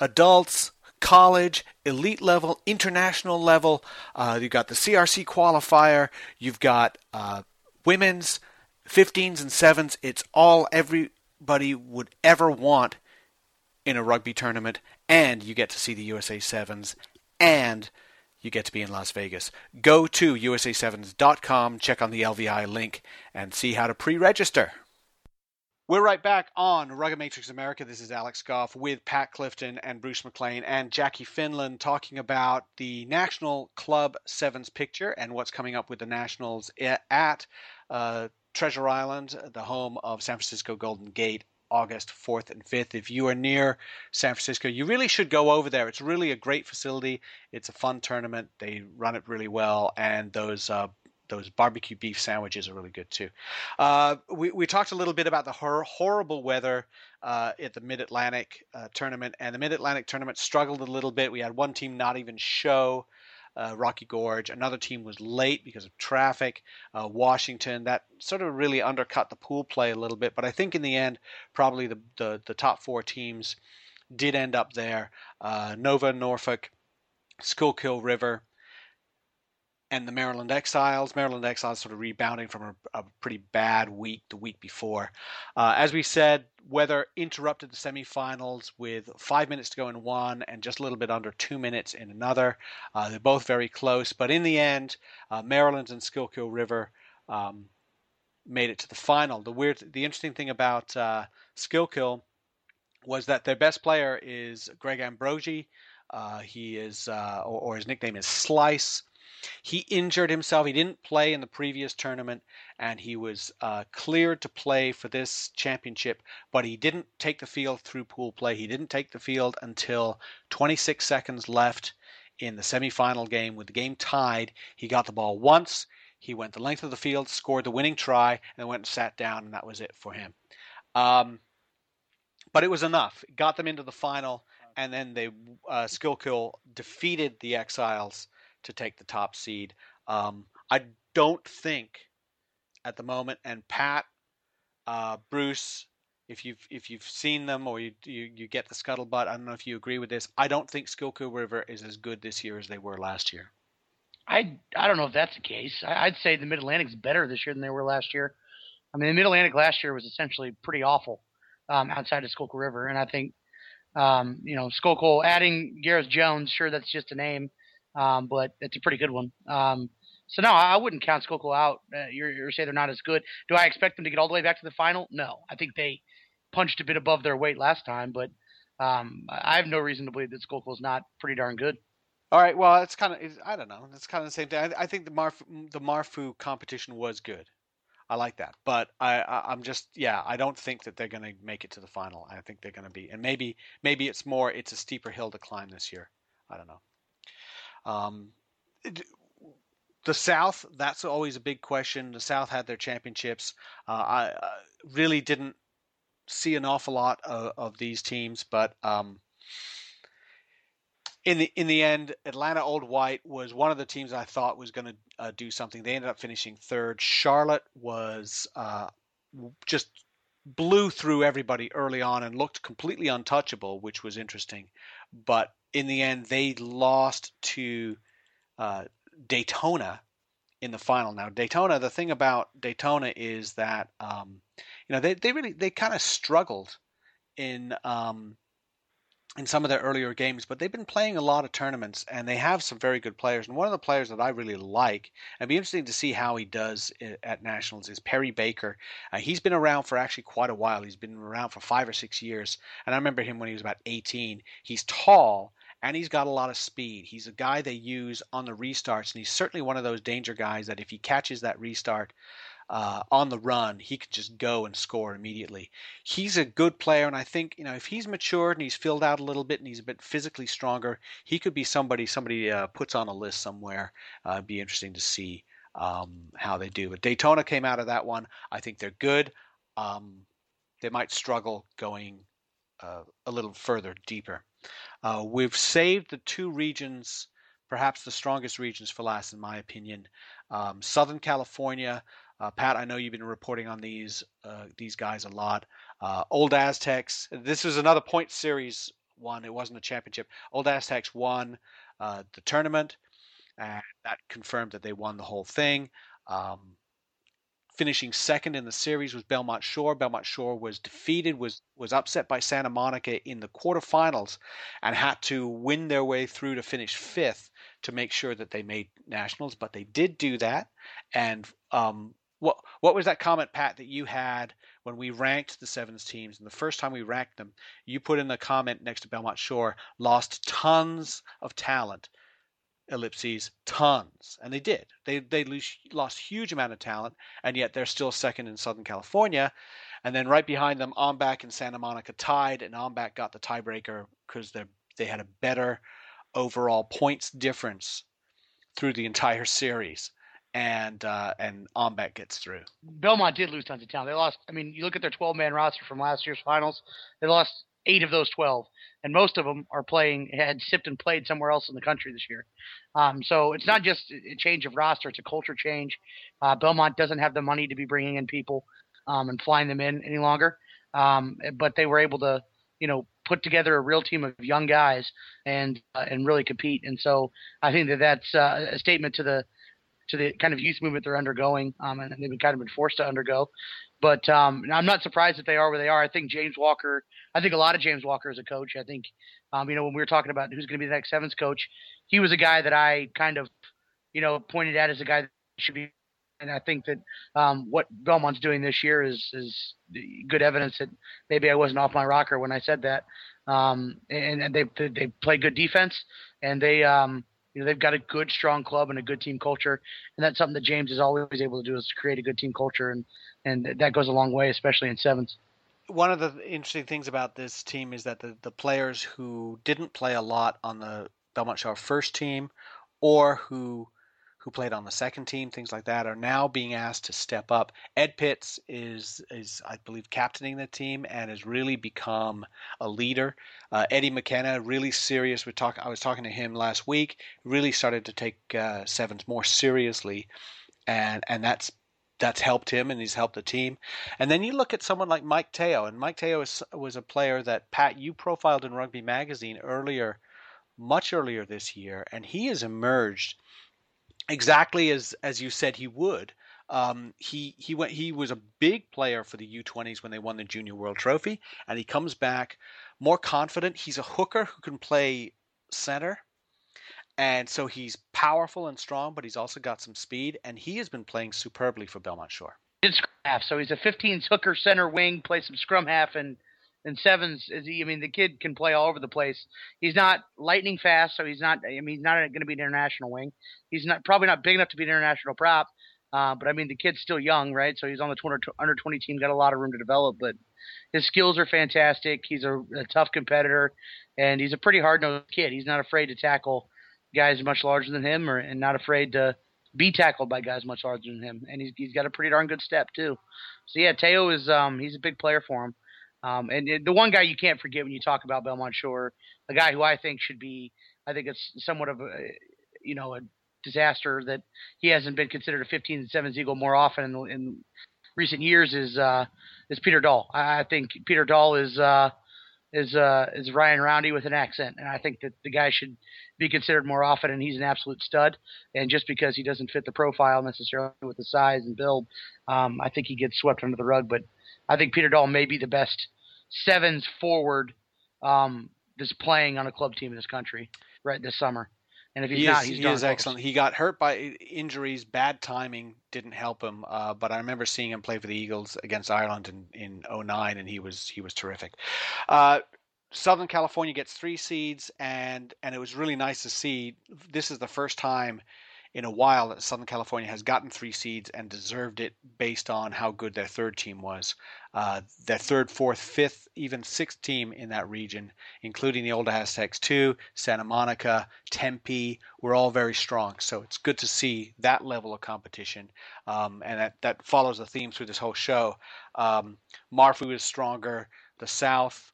adults, college, elite level, international level. Uh, you've got the CRC qualifier. You've got uh, women's 15s and 7s. It's all everybody would ever want in a rugby tournament, and you get to see the USA Sevens, and you get to be in Las Vegas. Go to USA7s.com, check on the LVI link, and see how to pre register. We're right back on Rugby Matrix America. This is Alex Goff with Pat Clifton and Bruce McLean and Jackie Finlan talking about the National Club Sevens picture and what's coming up with the Nationals at uh, Treasure Island, the home of San Francisco Golden Gate August 4th and 5th. If you are near San Francisco, you really should go over there. It's really a great facility. It's a fun tournament. They run it really well, and those uh, those barbecue beef sandwiches are really good too. Uh, we, we talked a little bit about the hor- horrible weather uh, at the Mid Atlantic uh, tournament, and the Mid Atlantic tournament struggled a little bit. We had one team not even show. Uh, Rocky Gorge. Another team was late because of traffic. Uh, Washington that sort of really undercut the pool play a little bit. But I think in the end, probably the the, the top four teams did end up there. Uh, Nova, Norfolk, Schuylkill River, and the Maryland Exiles. Maryland Exiles sort of rebounding from a, a pretty bad week the week before. Uh, as we said, weather interrupted the semifinals with five minutes to go in one and just a little bit under two minutes in another. Uh, they're both very close, but in the end, uh, Maryland and Schuylkill River um, made it to the final. The weird, the interesting thing about uh, Schuylkill was that their best player is Greg Ambrogi. Uh, he is, uh, or, or his nickname is Slice. He injured himself. He didn't play in the previous tournament, and he was uh, cleared to play for this championship, but he didn't take the field through pool play. He didn't take the field until 26 seconds left in the semifinal game. With the game tied, he got the ball once. He went the length of the field, scored the winning try, and went and sat down, and that was it for him. Um, but it was enough. It got them into the final, and then they uh, Schuylkill defeated the Exiles to take the top seed. Um, I don't think at the moment, and Pat, uh, Bruce, if you've if you've seen them or you, you you get the scuttlebutt, I don't know if you agree with this. I don't think Schuylkill River is as good this year as they were last year. I I don't know if that's the case. I, would say the Mid Atlantic's better this year than they were last year. I mean, the Mid Atlantic last year was essentially pretty awful um, outside of Schuylkill River, and I think um, you know Schuylkill adding Gareth Jones, sure that's just a name, um, but it's a pretty good one. Um, so no, I wouldn't count Schuylkill out. Uh, you're, you're saying they're not as good. Do I expect them to get all the way back to the final? No, I think they punched a bit above their weight last time, but um, I have no reason to believe that Schuylkill is not pretty darn good. All right, well, it's kind of I don't know. It's kind of the same thing. I, I think the Marf the Marfu competition was good. I like that, but I, I am just yeah. I don't think that they're going to make it to the final. I think they're going to be, and maybe maybe it's more it's a steeper hill to climb this year. I don't know. Um, the South, that's always a big question. The South had their championships. Uh, I uh, really didn't see an awful lot of, of these teams, but um, in the in the end, Atlanta Old White was one of the teams I thought was going to uh, do something. They ended up finishing third. Charlotte was uh, just blew through everybody early on and looked completely untouchable, which was interesting. But in the end, they lost to uh, Daytona in the final. Now, Daytona, the thing about Daytona is that um, you know they they really they kind of struggled in um, in some of their earlier games, but they've been playing a lot of tournaments and they have some very good players. And one of the players that I really like, and be interesting to see how he does at nationals, is Perry Baker. Uh, he's been around for actually quite a while. He's been around for five or six years, and I remember him when he was about 18. He's tall and he's got a lot of speed. He's a guy they use on the restarts, and he's certainly one of those danger guys that if he catches that restart uh, on the run, he could just go and score immediately. He's a good player, and I think you know if he's matured and he's filled out a little bit and he's a bit physically stronger, he could be somebody somebody uh, puts on a list somewhere. Uh, it'd be interesting to see um, how they do. But Daytona came out of that one. I think they're good. Um, they might struggle going uh, a little further deeper. Uh, we've saved the two regions, perhaps the strongest regions for last, in my opinion. Um, Southern California, uh, Pat, I know you've been reporting on these uh, these guys a lot. Uh, Old Aztecs. This was another point series one. It wasn't a championship. Old Aztecs won uh, the tournament, and that confirmed that they won the whole thing. Um, finishing second in the series was Belmont Shore. Belmont Shore was defeated, was was upset by Santa Monica in the quarterfinals, and had to win their way through to finish fifth to make sure that they made nationals. But they did do that. And um, what what was that comment, Pat, that you had when we ranked the sevens teams? And the first time we ranked them, you put in the comment next to Belmont Shore, lost tons of talent ellipses tons and they did they they lose, lost huge amount of talent and yet they're still second in southern california and then right behind them OMBAC and santa monica tied and OMBAC got the tiebreaker because they they had a better overall points difference through the entire series and uh, and OMBAC gets through. Belmont did lose tons of talent. They lost. I mean, you look at their 12 man roster from last year's finals. They lost eight of those 12, and most of them are playing had sipped and played somewhere else in the country this year. Um, so it's not just a change of roster; it's a culture change. Uh, Belmont doesn't have the money to be bringing in people um, and flying them in any longer, um, but they were able to, you know, put together a real team of young guys and uh, and really compete. And so I think that that's uh, a statement to the to the kind of youth movement they're undergoing, um, and they've been kind of been forced to undergo. But um, I'm not surprised that they are where they are. I think James Walker. I think a lot of James Walker as a coach. I think, um, you know, when we were talking about who's going to be the next sevens coach, he was a guy that I kind of, you know, pointed at as a guy that should be. And I think that um, what Belmont's doing this year is is good evidence that maybe I wasn't off my rocker when I said that. Um, and, and they they play good defense, and they um, you know, they've got a good, strong club and a good team culture, and that's something that James is always able to do is to create a good team culture, and and that goes a long way, especially in sevens. One of the interesting things about this team is that the, the players who didn't play a lot on the Belmont Shore first team, or who who played on the second team, things like that, are now being asked to step up. Ed Pitts is is I believe captaining the team and has really become a leader. Uh, Eddie McKenna really serious. We talk. I was talking to him last week. Really started to take uh, sevens more seriously, and and that's that's helped him and he's helped the team. And then you look at someone like Mike Teo, and Mike Teo is, was a player that Pat you profiled in Rugby Magazine earlier, much earlier this year, and he has emerged exactly as as you said he would. Um, he he went he was a big player for the U20s when they won the Junior World Trophy, and he comes back more confident. He's a hooker who can play center, and so he's powerful and strong, but he's also got some speed, and he has been playing superbly for Belmont Shore. It's half, so he's a 15 hooker center wing, plays some scrum half, and and sevens is he, I mean the kid can play all over the place. He's not lightning fast, so he's not. I mean he's not going to be an international wing. He's not probably not big enough to be an international prop. Uh, but I mean the kid's still young, right? So he's on the 20, under 20 team, got a lot of room to develop. But his skills are fantastic. He's a, a tough competitor, and he's a pretty hard nosed kid. He's not afraid to tackle guys much larger than him, or and not afraid to be tackled by guys much larger than him. And he's he's got a pretty darn good step too. So yeah, Teo is um he's a big player for him. Um, and the one guy you can't forget when you talk about Belmont Shore, a guy who I think should be, I think it's somewhat of a, you know, a disaster that he hasn't been considered a 15 and 7 Eagle more often in, in recent years is uh, is Peter Dahl. I think Peter Dahl is uh, is uh, is Ryan Roundy with an accent, and I think that the guy should be considered more often. And he's an absolute stud. And just because he doesn't fit the profile necessarily with the size and build, um, I think he gets swept under the rug. But I think Peter Dahl may be the best sevens forward um, that's playing on a club team in this country right this summer. And if he's he not, is, he's he is close. excellent. He got hurt by injuries, bad timing didn't help him. Uh, but I remember seeing him play for the Eagles against Ireland in in 09, and he was he was terrific. Uh, Southern California gets three seeds, and and it was really nice to see. This is the first time in a while that Southern California has gotten three seeds and deserved it based on how good their third team was. Uh, their third, fourth, fifth, even sixth team in that region, including the Old Aztecs too, Santa Monica, Tempe, were all very strong. So it's good to see that level of competition, um, and that, that follows the theme through this whole show. Um, Marfu is stronger. The South,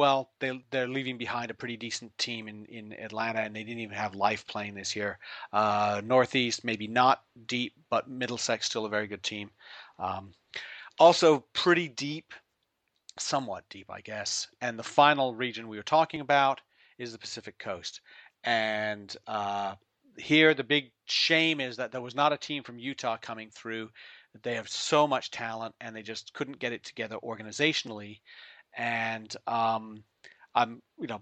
well, they they're leaving behind a pretty decent team in, in Atlanta, and they didn't even have Life playing this year. Uh, Northeast maybe not deep, but Middlesex still a very good team. Um, also pretty deep, somewhat deep, I guess. And the final region we were talking about is the Pacific Coast, and uh, here the big shame is that there was not a team from Utah coming through. they have so much talent and they just couldn't get it together organizationally. And um, I'm, you know,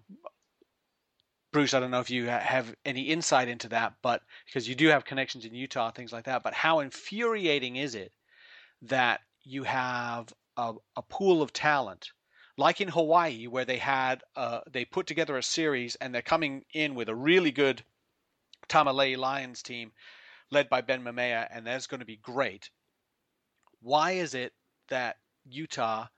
Bruce, I don't know if you have any insight into that, but because you do have connections in Utah, things like that. But how infuriating is it that you have a, a pool of talent, like in Hawaii, where they had uh, they put together a series and they're coming in with a really good Tamalei Lions team led by Ben Mamea, and that's going to be great. Why is it that Utah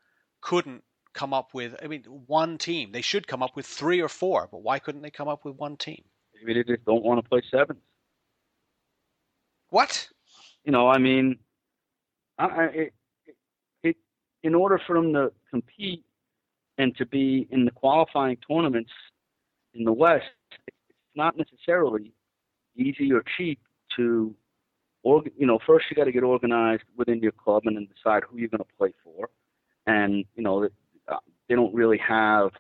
couldn't come up with? I mean, one team. They should come up with three or four, but why couldn't they come up with one team? Maybe they just don't want to play sevens. What? You know, I mean, I, it, it, in order for them to compete and to be in the qualifying tournaments in the West, it's not necessarily easy or cheap to, org- you know, first you got to get organized within your club and then decide who you're going to play for. And, you know, they don't really have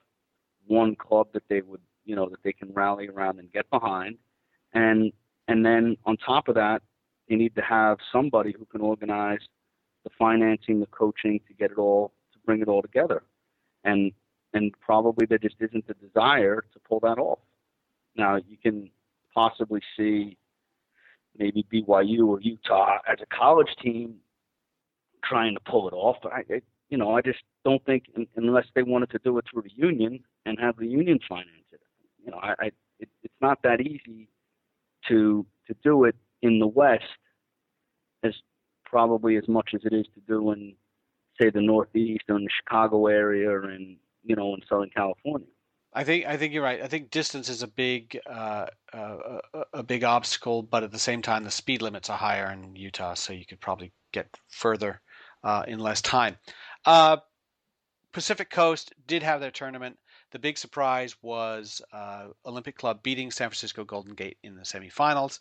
one club that they would, you know, that they can rally around and get behind. And, and then on top of that, you need to have somebody who can organize the financing, the coaching to get it all, to bring it all together. And, and probably there just isn't the desire to pull that off. Now you can possibly see maybe BYU or Utah as a college team trying to pull it off. But I, I you know, I just don't think unless they wanted to do it through the union and have the union finance it. You know, I, I it, it's not that easy to to do it in the West as probably as much as it is to do in say the Northeast or in the Chicago area or in you know in Southern California. I think I think you're right. I think distance is a big uh, uh, a big obstacle, but at the same time, the speed limits are higher in Utah, so you could probably get further uh, in less time. Uh, Pacific Coast did have their tournament. The big surprise was uh, Olympic Club beating San Francisco Golden Gate in the semifinals.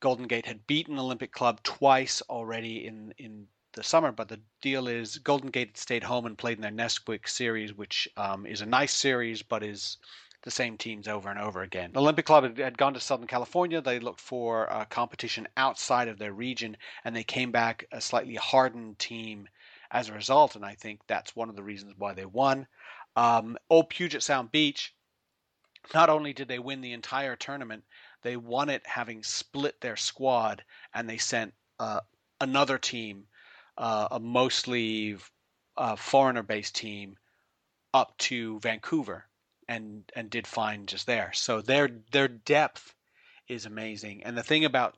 Golden Gate had beaten Olympic Club twice already in in the summer. But the deal is Golden Gate had stayed home and played in their Nesquik series, which um, is a nice series, but is the same teams over and over again. Olympic Club had gone to Southern California. They looked for uh, competition outside of their region, and they came back a slightly hardened team as a result. And I think that's one of the reasons why they won. Um, old Puget Sound Beach, not only did they win the entire tournament, they won it having split their squad, and they sent uh, another team uh, a mostly uh, foreigner-based team up to Vancouver and and did fine just there. So their their depth is amazing. And the thing about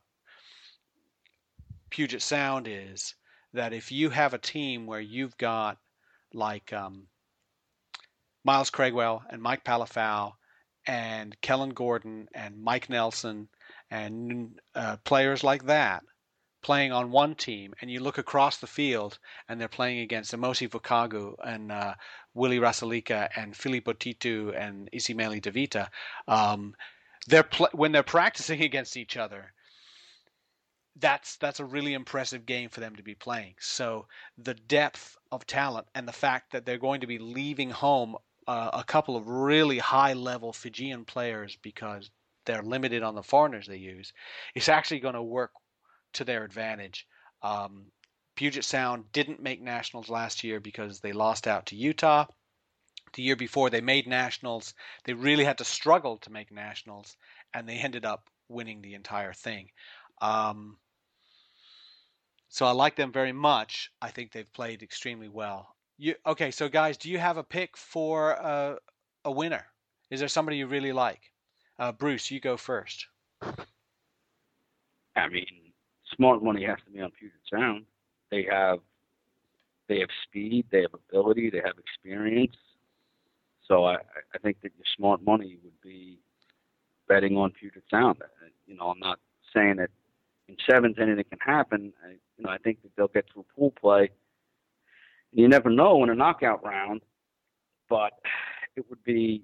Puget Sound is that if you have a team where you've got like um, Miles Craigwell and Mike Palefau and Kellen Gordon and Mike Nelson and uh, players like that playing on one team and you look across the field and they're playing against Emosi Vukagu and uh, Willie Rasalika and Filippo Titu and Isimeli Davita, um, they're pl- when they're practicing [laughs] against each other, that's that's a really impressive game for them to be playing. So the depth of talent and the fact that they're going to be leaving home uh, a couple of really high level Fijian players because they're limited on the foreigners they use, it's actually going to work to their advantage. Um, Puget Sound didn't make nationals last year because they lost out to Utah. The year before they made nationals, they really had to struggle to make nationals, and they ended up winning the entire thing. Um, so I like them very much. I think they've played extremely well. You, okay, so guys, do you have a pick for a, a winner? Is there somebody you really like? Uh, Bruce, you go first. I mean, smart money has to be on Puget Sound. They have they have speed, they have ability, they have experience. So I, I think that your smart money would be betting on Puget Sound. You know, I'm not saying that in sevens anything can happen. I, you know, I think that they'll get through pool play. You never know in a knockout round, but it would be.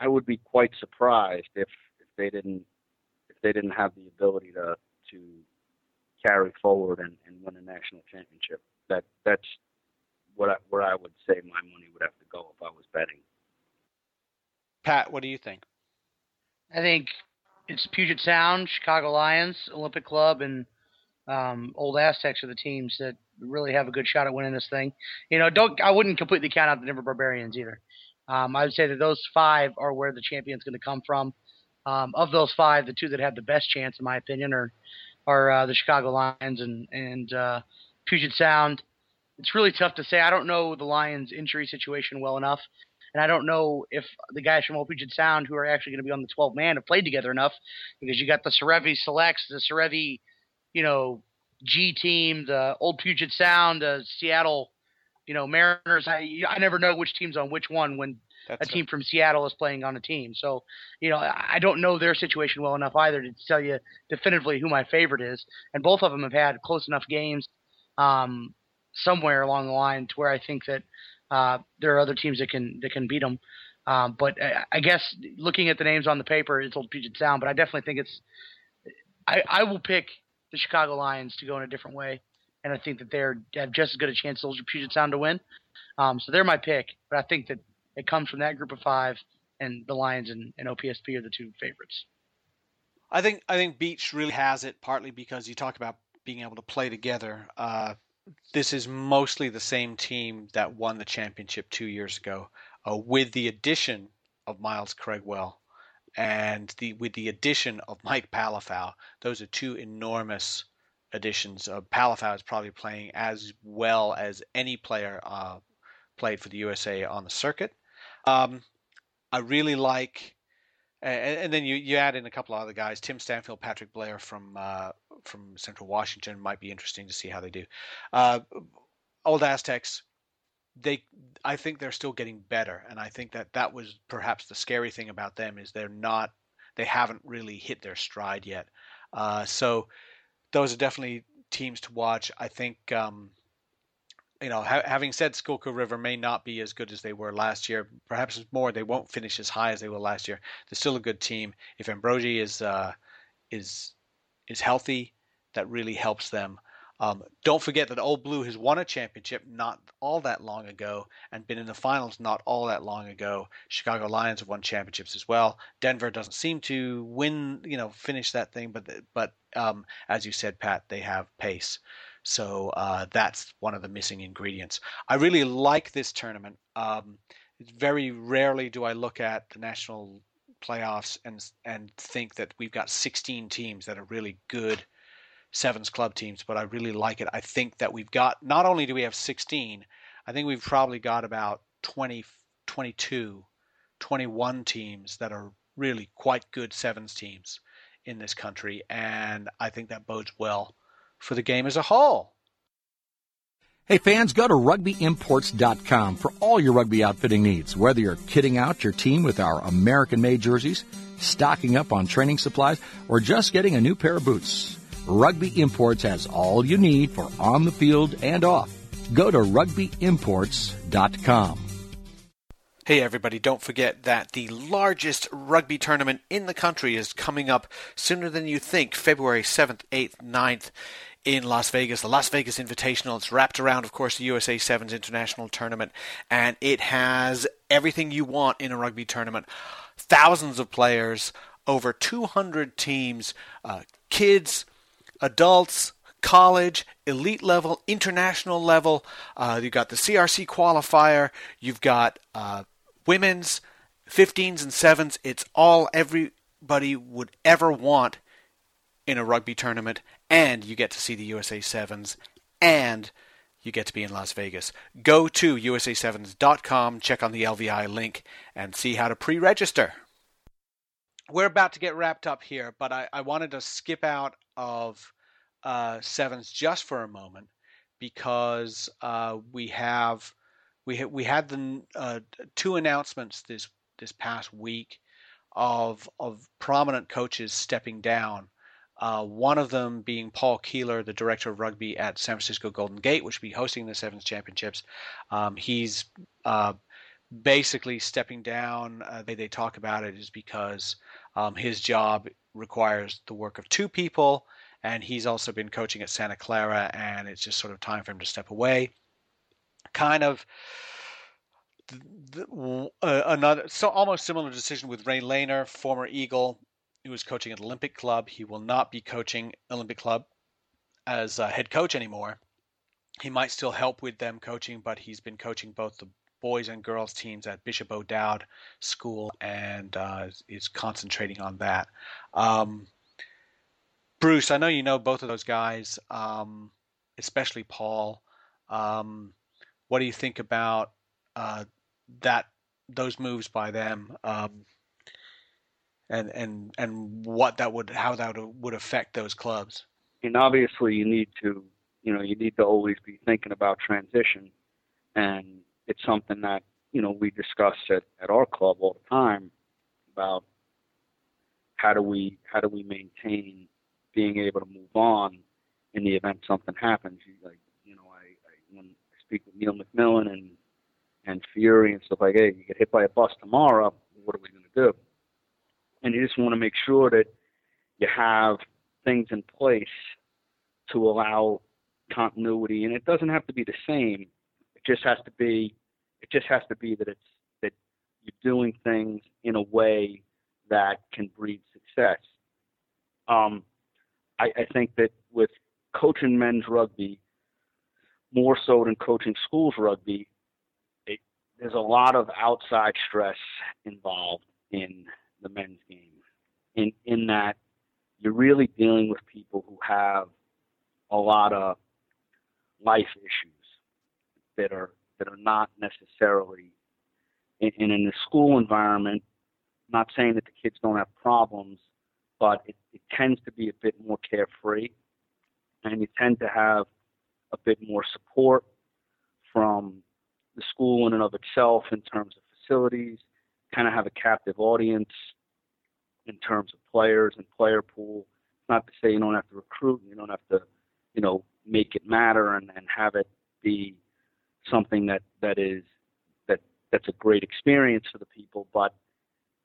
I would be quite surprised if if they didn't if they didn't have the ability to to carry forward and, and win a national championship. That that's what I, where I would say my money would have to go if I was betting. Pat, what do you think? I think it's Puget Sound, Chicago Lions, Olympic Club, and um, old Aztecs are the teams that really have a good shot at winning this thing. You know, don't I wouldn't completely count out the Denver Barbarians either. Um, I would say that those five are where the champion's going to come from. Um, of those five, the two that have the best chance, in my opinion, are are uh, the Chicago Lions and and uh, Puget Sound. It's really tough to say. I don't know the Lions' injury situation well enough, and I don't know if the guys from Old Puget Sound who are actually going to be on the 12 man have played together enough because you got the Serevi Selects, the Serevi, you know, G team, the Old Puget Sound, the Seattle, you know, Mariners. I I never know which team's on which one when That's a team from Seattle is playing on a team. So, you know, I don't know their situation well enough either to tell you definitively who my favorite is. And both of them have had close enough games um, somewhere along the line to where I think that uh, there are other teams that can that can beat them. Um, but I, I guess looking at the names on the paper, it's Old Puget Sound. But I definitely think it's. I, I will pick the Chicago Lions to go in a different way, and I think that they're have just as good a chance as Puget Sound to win. Um, so they're my pick, but I think that it comes from that group of five, and the Lions and, and OPSB are the two favorites. I think I think Beach really has it partly because you talk about being able to play together. Uh, this is mostly the same team that won the championship two years ago, uh, with the addition of Miles Craigwell and the with the addition of Mike Palefau, those are two enormous additions. Uh, Palefau is probably playing as well as any player uh, played for the USA on the circuit. Um, I really like, and, then you, you add in a couple of other guys, Tim Stanfield, Patrick Blair from uh, from Central Washington might be interesting to see how they do. Uh, Old Aztecs, they I think they're still getting better, and I think that that was perhaps the scary thing about them is they're not they haven't really hit their stride yet. Uh, so those are definitely teams to watch. I think um, you know ha- having said Schuylkill River may not be as good as they were last year, perhaps more they won't finish as high as they were last year. They're still a good team. If Ambrogi is uh, is is healthy, that really helps them. Um, don't forget that Old Blue has won a championship not all that long ago and been in the finals not all that long ago. Chicago Lions have won championships as well. Denver doesn't seem to win, you know, finish that thing, but but um, as you said, Pat, they have pace. So uh, that's one of the missing ingredients. I really like this tournament. Um, very rarely do I look at the national playoffs and and think that we've got 16 teams that are really good sevens club teams, but I really like it. I think that we've got not only do we have 16, I think we've probably got about 20, 22, 21 teams that are really quite good sevens teams in this country, and I think that bodes well for the game as a whole. Hey fans, go to rugbyimports.com for all your rugby outfitting needs. Whether you're kitting out your team with our American made jerseys, stocking up on training supplies, or just getting a new pair of boots. Rugby Imports has all you need for on the field and off. Go to rugbyimports.com. Hey everybody, don't forget that the largest rugby tournament in the country is coming up sooner than you think, February 7th, 8th, 9th in Las Vegas, the Las Vegas Invitational. It's wrapped around, of course, the USA Sevens International Tournament, and it has everything you want in a rugby tournament. Thousands of players, over 200 teams, uh, kids, adults, college, elite level, international level. Uh, you've got the CRC qualifier. You've got uh, women's 15s and 7s. It's all everybody would ever want in a rugby tournament. And you get to see the USA 7s. And you get to be in Las Vegas. Go to USA7s.com, check on the LVI link, and see how to pre register. We're about to get wrapped up here, but I, I wanted to skip out of uh, sevens just for a moment because uh, we have we ha- we had the uh, two announcements this this past week of of prominent coaches stepping down. Uh, one of them being Paul Keeler, the director of rugby at San Francisco Golden Gate, which will be hosting the Sevens Championships. Um, he's uh, basically stepping down. Uh, they, they talk about it is because um, his job requires the work of two people, and he's also been coaching at Santa Clara, and it's just sort of time for him to step away. Kind of the, uh, another so almost similar decision with Ray Lehner, former Eagle, who was coaching at Olympic Club. He will not be coaching Olympic Club as a head coach anymore. He might still help with them coaching, but he's been coaching both the boys and girls teams at Bishop O'Dowd School and uh, is concentrating on that. Um, Bruce, I know you know both of those guys, um, especially Paul. Um, what do you think about uh, that those moves by them, um, and and and what that would how that would affect those clubs? And obviously, you need to you know you need to always be thinking about transition, and it's something that you know we discuss at, at our club all the time about how do we how do we maintain being able to move on in the event something happens. You, like you know, I, I when I speak with Neil McMillan and and Fury and stuff like, hey, you get hit by a bus tomorrow, what are we going to do? And you just want to make sure that you have things in place to allow continuity, and it doesn't have to be the same. It just has to be. It just has to be that it's that you're doing things in a way that can breed success. Um, I, I think that with coaching men's rugby, more so than coaching schools rugby, it, there's a lot of outside stress involved in the men's game. In in that you're really dealing with people who have a lot of life issues that are that are not necessarily in, in, the school environment. Not saying that the kids don't have problems, but it, it tends to be a bit more carefree, and you tend to have a bit more support from the school in and of itself in terms of facilities, kind of have a captive audience in terms of players and player pool. Not to say you don't have to recruit, and you don't have to, you know, make it matter and, and have it be something that, that is that that's a great experience for the people, but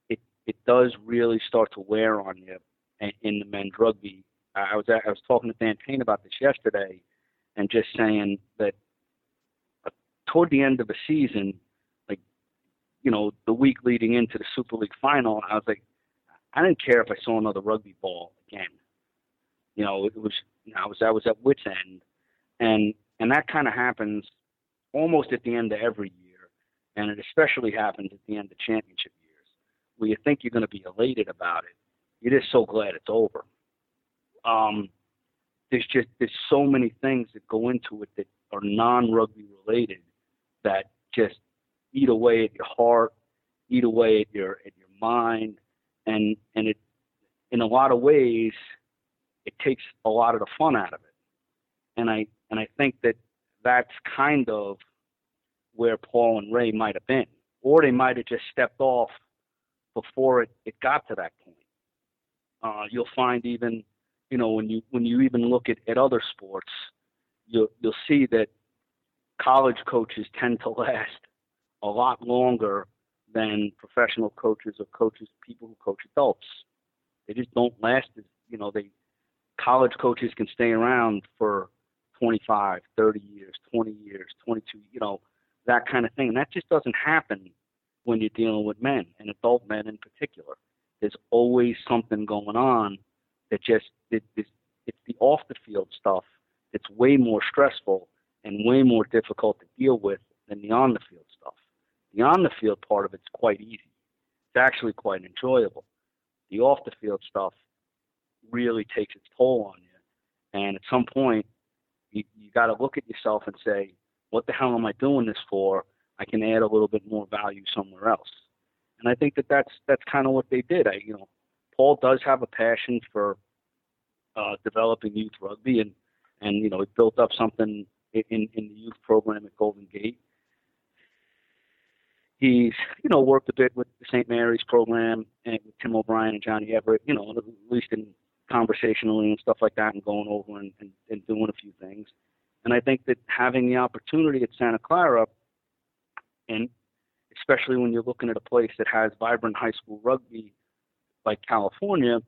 it it does really start to wear on you in the men's rugby. I was I was talking to Dan Payne about this yesterday, and just saying that uh, toward the end of the season, like you know, the week leading into the Super League final, I was like, I didn't care if I saw another rugby ball again. You know, it was I was I was at wits end, and and that kind of happens almost at the end of every year, and it especially happens at the end of championship years, where you think you're going to be elated about it, you're just so glad it's over. Um, there's just there's so many things that go into it that are non-rugby related that just eat away at your heart, eat away at your at your mind, and and it in a lot of ways it takes a lot of the fun out of it. And I and I think that that's kind of where Paul and Ray might have been, or they might have just stepped off before it, it got to that point. Uh, you'll find even, you know, when you when you even look at, at other sports, you'll you'll see that college coaches tend to [laughs] last a lot longer than professional coaches or coaches people who coach adults. They just don't last as you know, they college coaches can stay around for 25, 30 years, 20 years, 22, you know, that kind of thing. And that just doesn't happen when you're dealing with men and adult men in particular. There's always something going on that just it, it's, it's the off the field stuff that's way more stressful and way more difficult to deal with than the on the field stuff. The on the field part of it's quite easy. It's actually quite enjoyable. The off the field stuff really takes its toll on you. And at some point, you, you got to look at yourself and say, what the hell am I doing this for? I can add a little bit more value somewhere else. And I think that that's that's kind of what they did. I you know, Paul does have a passion for uh, developing youth rugby, and and you know, he built up something in in the youth program at Golden Gate. He's you know worked a bit with the St. Mary's program and with Tim O'Brien and Johnny Everett. You know, at least in conversationally and stuff like that, and going over and, and, and doing a few things. And I think that having the opportunity at Santa Clara and especially when you're looking at a place that has vibrant high school rugby like California,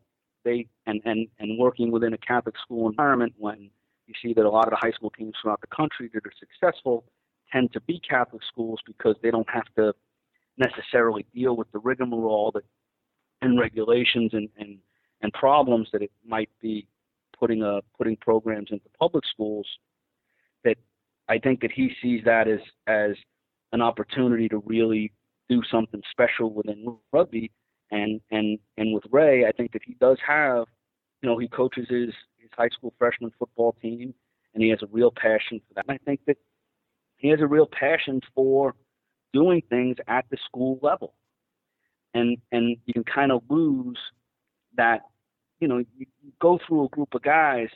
they and, and, and working within a Catholic school environment when you see that a lot of the high school teams throughout the country that are successful tend to be Catholic schools because they don't have to necessarily deal with the rigmarole that and regulations and, and, and problems that it might be putting a putting programs into public schools, that I think that he sees that as as an opportunity to really do something special within rugby. And and and with Ray, I think that he does have, you know, he coaches his his high school freshman football team, and he has a real passion for that. And I think that he has a real passion for doing things at the school level. And and you can kind of lose that, you know, you, go through a group of guys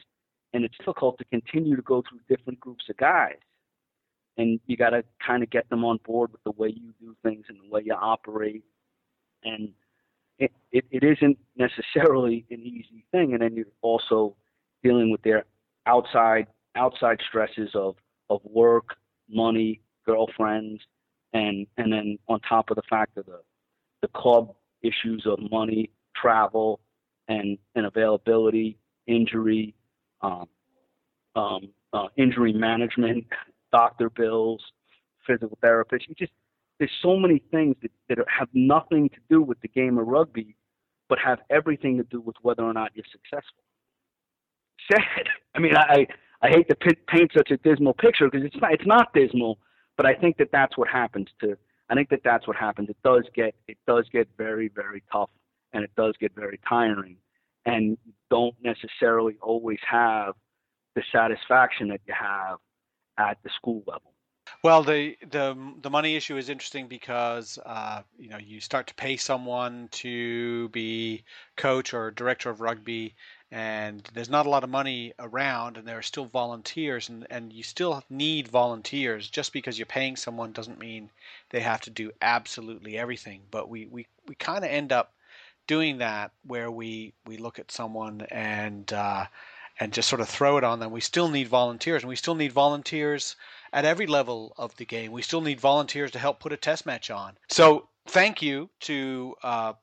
and it's difficult to continue to go through different groups of guys. And you got to kind of get them on board with the way you do things and the way you operate. And it, it, it isn't necessarily an easy thing. And then you're also dealing with their outside outside stresses of of work, money, girlfriends, and and then on top of the fact of the the club issues of money, travel, and and availability, injury, um, um, uh, injury management, doctor bills, physical therapist. You just there's so many things that, that have nothing to do with the game of rugby, but have everything to do with whether or not you're successful. Sad. [laughs] I mean, I I hate to paint such a dismal picture because it's not it's not dismal, but I think that that's what happens to. I think that that's what happens. It does get it does get very very tough, and it does get very tiring, and don't necessarily always have the satisfaction that you have at the school level. Well, the the the money issue is interesting because uh, you know you start to pay someone to be coach or director of rugby, and there's not a lot of money around and there are still volunteers and, and you still need volunteers. Just because you're paying someone doesn't mean they have to do absolutely everything. But we, we, we kind of end up doing that where we, we look at someone and uh, and just sort of throw it on them we still need volunteers and we still need volunteers at every level of the game we still need volunteers to help put a test match on so thank you to uh,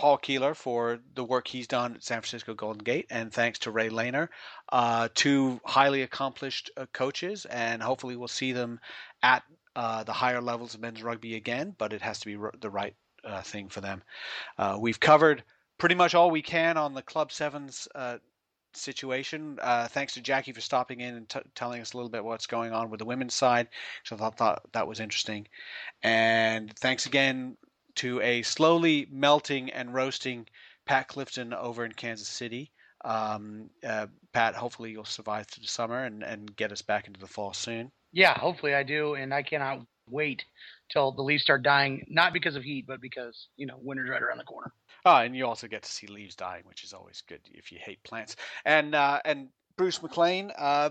Paul Keeler for the work he's done at San Francisco Golden Gate, and thanks to Ray Lehner, uh, two highly accomplished uh, coaches, and hopefully we'll see them at uh, the higher levels of men's rugby again. But it has to be r- the right uh, thing for them. Uh, we've covered pretty much all we can on the Club Sevens uh, situation. Uh, thanks to Jackie for stopping in and t- telling us a little bit what's going on with the women's side. So I thought, that was interesting. And thanks again to a slowly melting and roasting Pat Clifton over in Kansas City. Um, uh, Pat, hopefully you'll survive through the summer and, and get us back into the fall soon. Yeah, hopefully I do, and I cannot wait till the leaves start dying, not because of heat, but because you know winter's right around the corner. Oh, and you also get to see leaves dying, which is always good if you hate plants. And uh, and Bruce McLean, uh,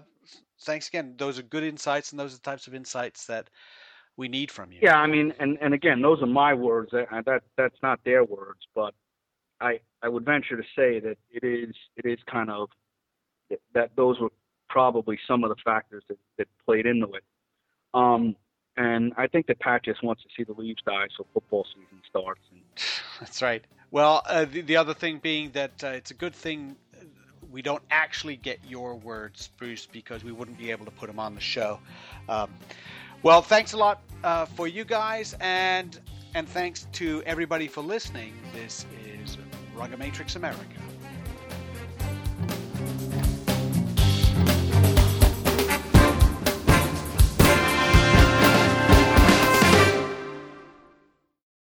thanks again. Those are good insights, and those are the types of insights that we need from you. Yeah, I mean, and and again, those are my words. That that that's not their words, but I I would venture to say that it is it is kind of that those were probably some of the factors that that played into it. Um, and I think that Pat just wants to see the leaves die so football season starts. And... [sighs] That's right. Well, uh, the, the other thing being that uh, it's a good thing we don't actually get your words, Bruce, because we wouldn't be able to put them on the show. Um, well, thanks a lot uh, for you guys, and and thanks to everybody for listening. This is Matrix America.